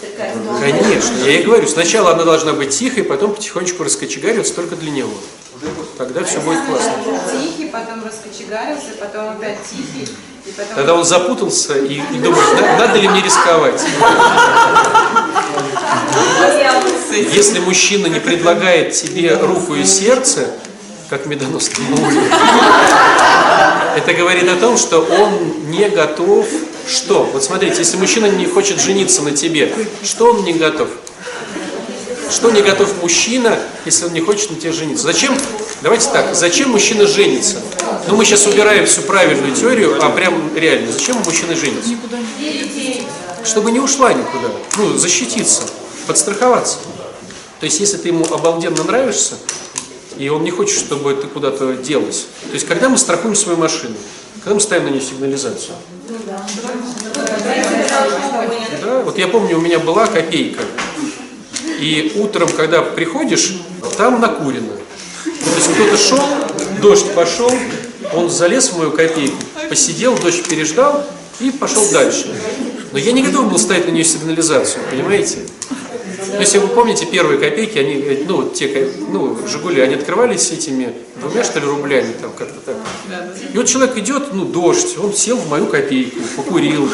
K: Такая
C: Конечно, я ей говорю, сначала она должна быть тихой, потом потихонечку раскочегариваться только для него. Тогда все будет классно.
F: Тихий, потом раскочегарился, потом опять тихий. Потом...
C: Тогда он запутался и, и думает, «На- надо ли мне рисковать. Если мужчина не предлагает тебе руку и сердце, как медоносный муль, это говорит о том, что он не готов. Что? Вот смотрите, если мужчина не хочет жениться на тебе, что он не готов? Что не готов мужчина, если он не хочет на тебе жениться? Зачем, давайте так, зачем мужчина женится? Ну, мы сейчас убираем всю правильную теорию, а прям реально, зачем мужчина женится? Чтобы не ушла никуда, ну, защититься, подстраховаться. То есть, если ты ему обалденно нравишься, и он не хочет, чтобы ты куда-то делась. То есть, когда мы страхуем свою машину, когда мы ставим на нее сигнализацию? Да, вот я помню, у меня была копейка. И утром, когда приходишь, там накурено. То есть кто-то шел, дождь пошел, он залез в мою копейку, посидел, дождь переждал и пошел дальше. Но я не готов был ставить на нее сигнализацию, понимаете? Ну, если вы помните, первые копейки, они, э, ну, те, ну, Жигули, они открывались этими двумя, что ли, рублями, там, как-то так. И вот человек идет, ну, дождь, он сел в мою копейку, покурил,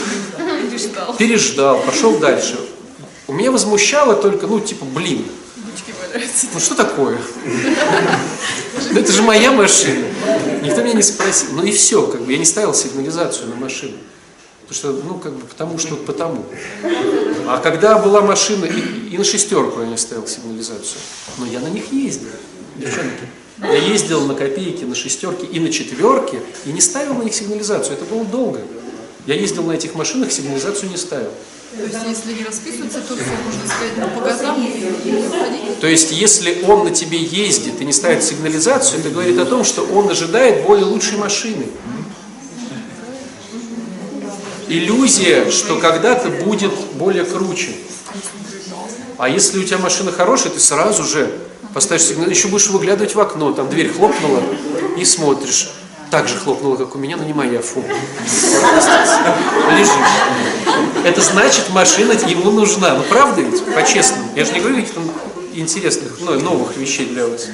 C: переждал, пошел дальше. У меня возмущало только, ну, типа, блин, ну что такое? Ну это же моя машина. Никто меня не спросил. Ну и все, как бы я не ставил сигнализацию на машину. Потому что, ну, как бы, потому что потому. А когда была машина, и, и на шестерку я не ставил сигнализацию. Но я на них ездил, девчонки. Я ездил на копейки, на шестерки и на четверки, и не ставил на них сигнализацию. Это было долго. Я ездил на этих машинах, сигнализацию не ставил.
E: То есть, если не расписываться, то все можно сказать ну, по газам и ходить.
C: То есть, если он на тебе ездит и не ставит сигнализацию, это говорит о том, что он ожидает более лучшей машины. Иллюзия, что когда-то будет более круче. А если у тебя машина хорошая, ты сразу же поставишь сигнал, еще будешь выглядывать в окно, там дверь хлопнула и смотришь. Так же хлопнула, как у меня, но не моя, фу. Лежишь. Это значит, машина ему нужна. Ну, правда ведь? По-честному. Я же не говорю каких-то интересных, ну, новых вещей для вас.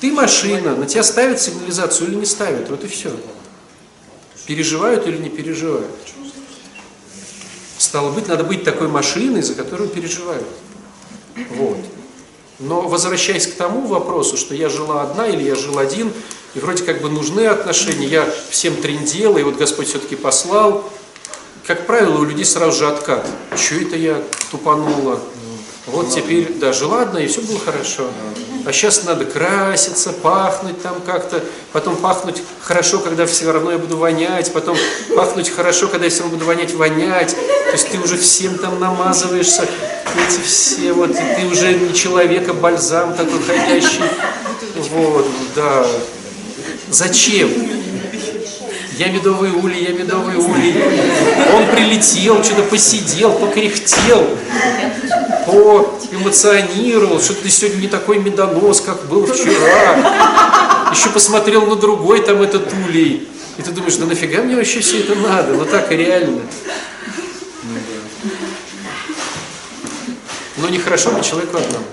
C: Ты машина, на тебя ставят сигнализацию или не ставят, вот и все. Переживают или не переживают. Стало быть, надо быть такой машиной, за которую переживают. Вот. Но возвращаясь к тому вопросу, что я жила одна или я жил один, и вроде как бы нужны отношения, я всем трендел, и вот Господь все-таки послал, как правило, у людей сразу же откат. Че это я тупанула? Вот теперь, да, жила одна, и все было хорошо. А сейчас надо краситься, пахнуть там как-то, потом пахнуть хорошо, когда все равно я буду вонять, потом пахнуть хорошо, когда я все равно буду вонять, вонять. То есть ты уже всем там намазываешься, эти все, вот, и ты уже не человек, а бальзам такой ходящий. Вот, да. Зачем? Я медовый улей, я медовый улей. Он прилетел, что-то посидел, покряхтел, поэмоционировал, что ты сегодня не такой медонос, как был вчера. Еще посмотрел на другой там этот улей. И ты думаешь, да нафига мне вообще все это надо? Ну так реально. Но нехорошо быть человеку одному.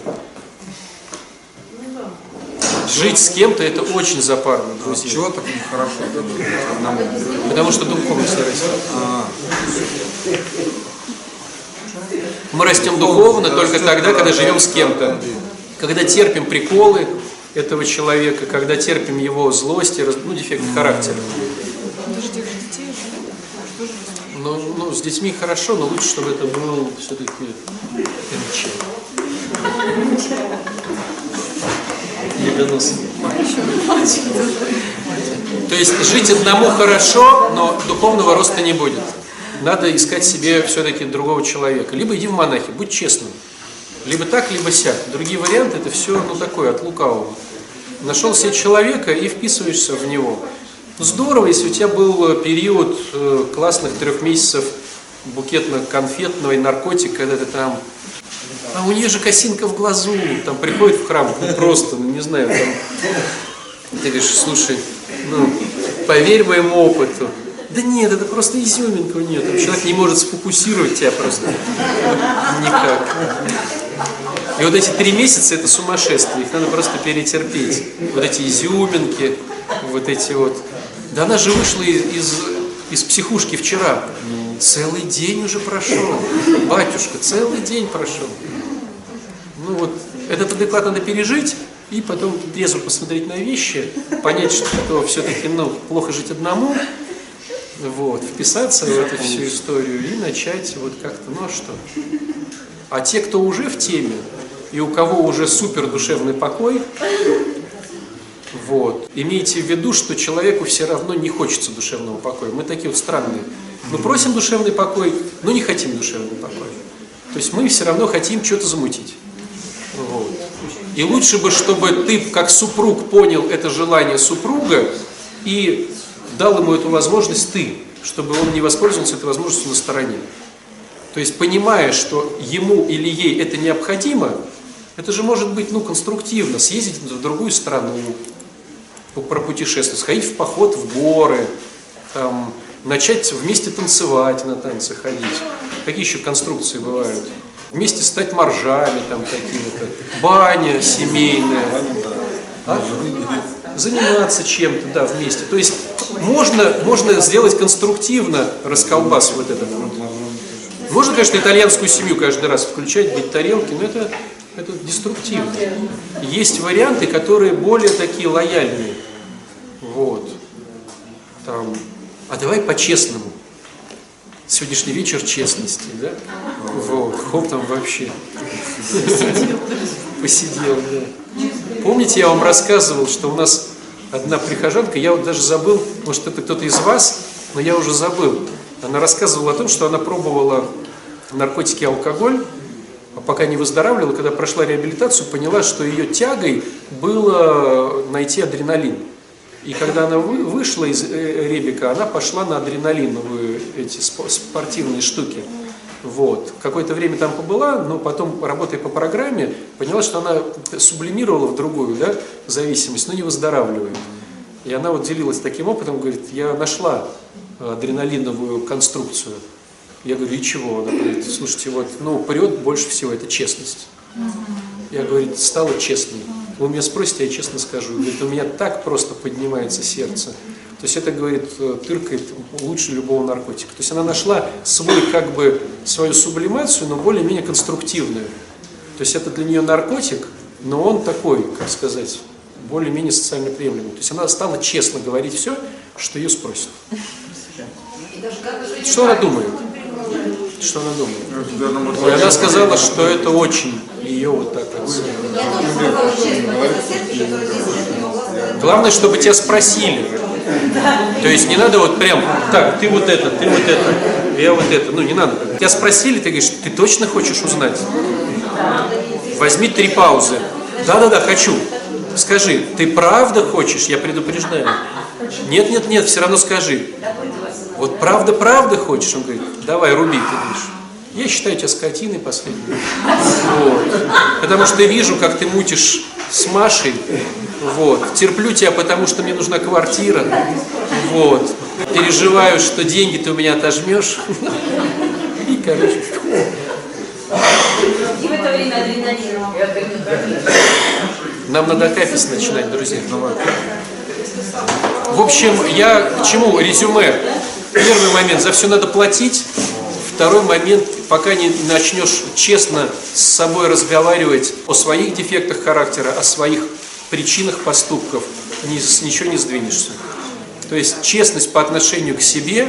C: Жить с кем-то это очень запарно, друзья.
A: Чего так нехорошо одному?
C: Потому что духовность не растет.
A: А,
C: Мы растем духовно только тогда, когда живем с кем-то. Когда терпим приколы этого человека, когда терпим его злости, раз- ну, дефект характера. Ну, ну, с детьми хорошо, но лучше, чтобы это был все-таки Недоносный. То есть жить одному хорошо, но духовного роста не будет. Надо искать себе все-таки другого человека. Либо иди в монахи, будь честным. Либо так, либо сяк. Другие варианты это все ну, такое, от лукавого. Нашел себе человека и вписываешься в него. Здорово, если у тебя был период э, классных трех месяцев букетно-конфетного и наркотик, когда ты там а у нее же косинка в глазу, там приходит в храм, ну просто, ну не знаю, там, ты говоришь, слушай, ну, поверь моему опыту. Да нет, это просто изюминка у нее, там человек не может сфокусировать тебя просто никак. И вот эти три месяца это сумасшествие, их надо просто перетерпеть. Вот эти изюминки, вот эти вот. Да она же вышла из, из, из психушки вчера. Целый день уже прошел. Батюшка, целый день прошел. Ну вот, этот адекват надо пережить, и потом трезво посмотреть на вещи, понять, что все-таки ну, плохо жить одному, вот, вписаться в эту всю историю и начать вот как-то, ну а что? А те, кто уже в теме, и у кого уже супер душевный покой, вот, имейте в виду, что человеку все равно не хочется душевного покоя. Мы такие вот странные. Мы просим душевный покой, но не хотим душевный покой. То есть мы все равно хотим что-то замутить. И лучше бы, чтобы ты, как супруг, понял это желание супруга и дал ему эту возможность ты, чтобы он не воспользовался этой возможностью на стороне. То есть, понимая, что ему или ей это необходимо, это же может быть ну, конструктивно, съездить в другую страну, пропутешествовать, сходить в поход в горы, там, начать вместе танцевать на танцы ходить. Какие еще конструкции бывают? Вместе стать моржами там какими-то, баня семейная. А? Заниматься чем-то, да, вместе. То есть можно, можно сделать конструктивно расколбас вот этот. Можно, конечно, итальянскую семью каждый раз включать, бить тарелки, но это, это деструктивно. Есть варианты, которые более такие лояльные. Вот. Там. А давай по-честному. Сегодняшний вечер честности, да? Вот. Хоп там вообще. Посидел, да. Помните, я вам рассказывал, что у нас одна прихожанка, я вот даже забыл, может это кто-то из вас, но я уже забыл. Она рассказывала о том, что она пробовала наркотики и алкоголь, а пока не выздоравливала, когда прошла реабилитацию, поняла, что ее тягой было найти адреналин. И когда она вышла из э, Ребика, она пошла на адреналиновые эти спортивные штуки. Вот. Какое-то время там побыла, но потом, работая по программе, поняла, что она сублимировала в другую да, зависимость, но не выздоравливает. И она вот делилась таким опытом, говорит, я нашла адреналиновую конструкцию. Я говорю, и чего? Она говорит, слушайте, вот, ну, прет больше всего, это честность. Я, говорю, стала честной. Вы меня спросите, я честно скажу. Говорит, у меня так просто поднимается сердце. То есть это, говорит, тыркает лучше любого наркотика. То есть она нашла свой, как бы, свою сублимацию, но более-менее конструктивную. То есть это для нее наркотик, но он такой, как сказать, более-менее социально приемлемый. То есть она стала честно говорить все, что ее спросят. Что она думает? Что она думает? Ой, она сказала, что это очень ее вот так вот. Главное, чтобы тебя спросили. То есть не надо вот прям, так, ты вот это, ты вот это, я вот это. Ну, не надо. Тебя спросили, ты говоришь, ты точно хочешь узнать? Возьми три паузы. Да-да-да, хочу. Скажи, ты правда хочешь? Я предупреждаю. Нет, нет, нет, все равно скажи. Вот правда-правда хочешь? Он говорит, давай, руби, ты говоришь. Я считаю тебя скотиной последней. Вот. Потому что вижу, как ты мутишь с Машей. Вот. Терплю тебя, потому что мне нужна квартира. Вот. Переживаю, что деньги ты у меня отожмешь. И, короче...
K: И в это время адреналин.
C: Нам надо капец начинать, друзья. В общем, я к чему резюме? Первый момент, за все надо платить. Второй момент, пока не начнешь честно с собой разговаривать о своих дефектах характера, о своих причинах поступков, ничего не сдвинешься. То есть честность по отношению к себе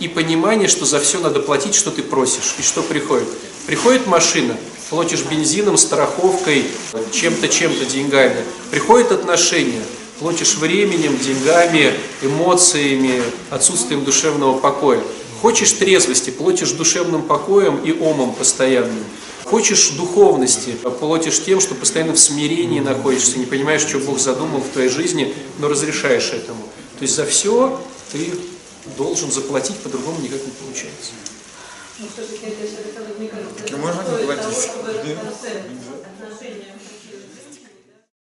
C: и понимание, что за все надо платить, что ты просишь и что приходит. Приходит машина, платишь бензином, страховкой, чем-то, чем-то, деньгами. Приходит отношения, платишь временем, деньгами, эмоциями, отсутствием душевного покоя. Хочешь трезвости, платишь душевным покоем и омом постоянным. Хочешь духовности, платишь тем, что постоянно в смирении находишься, не понимаешь, что Бог задумал в твоей жизни, но разрешаешь этому. То есть за все ты должен заплатить, по-другому никак не получается.
A: Можно не платить?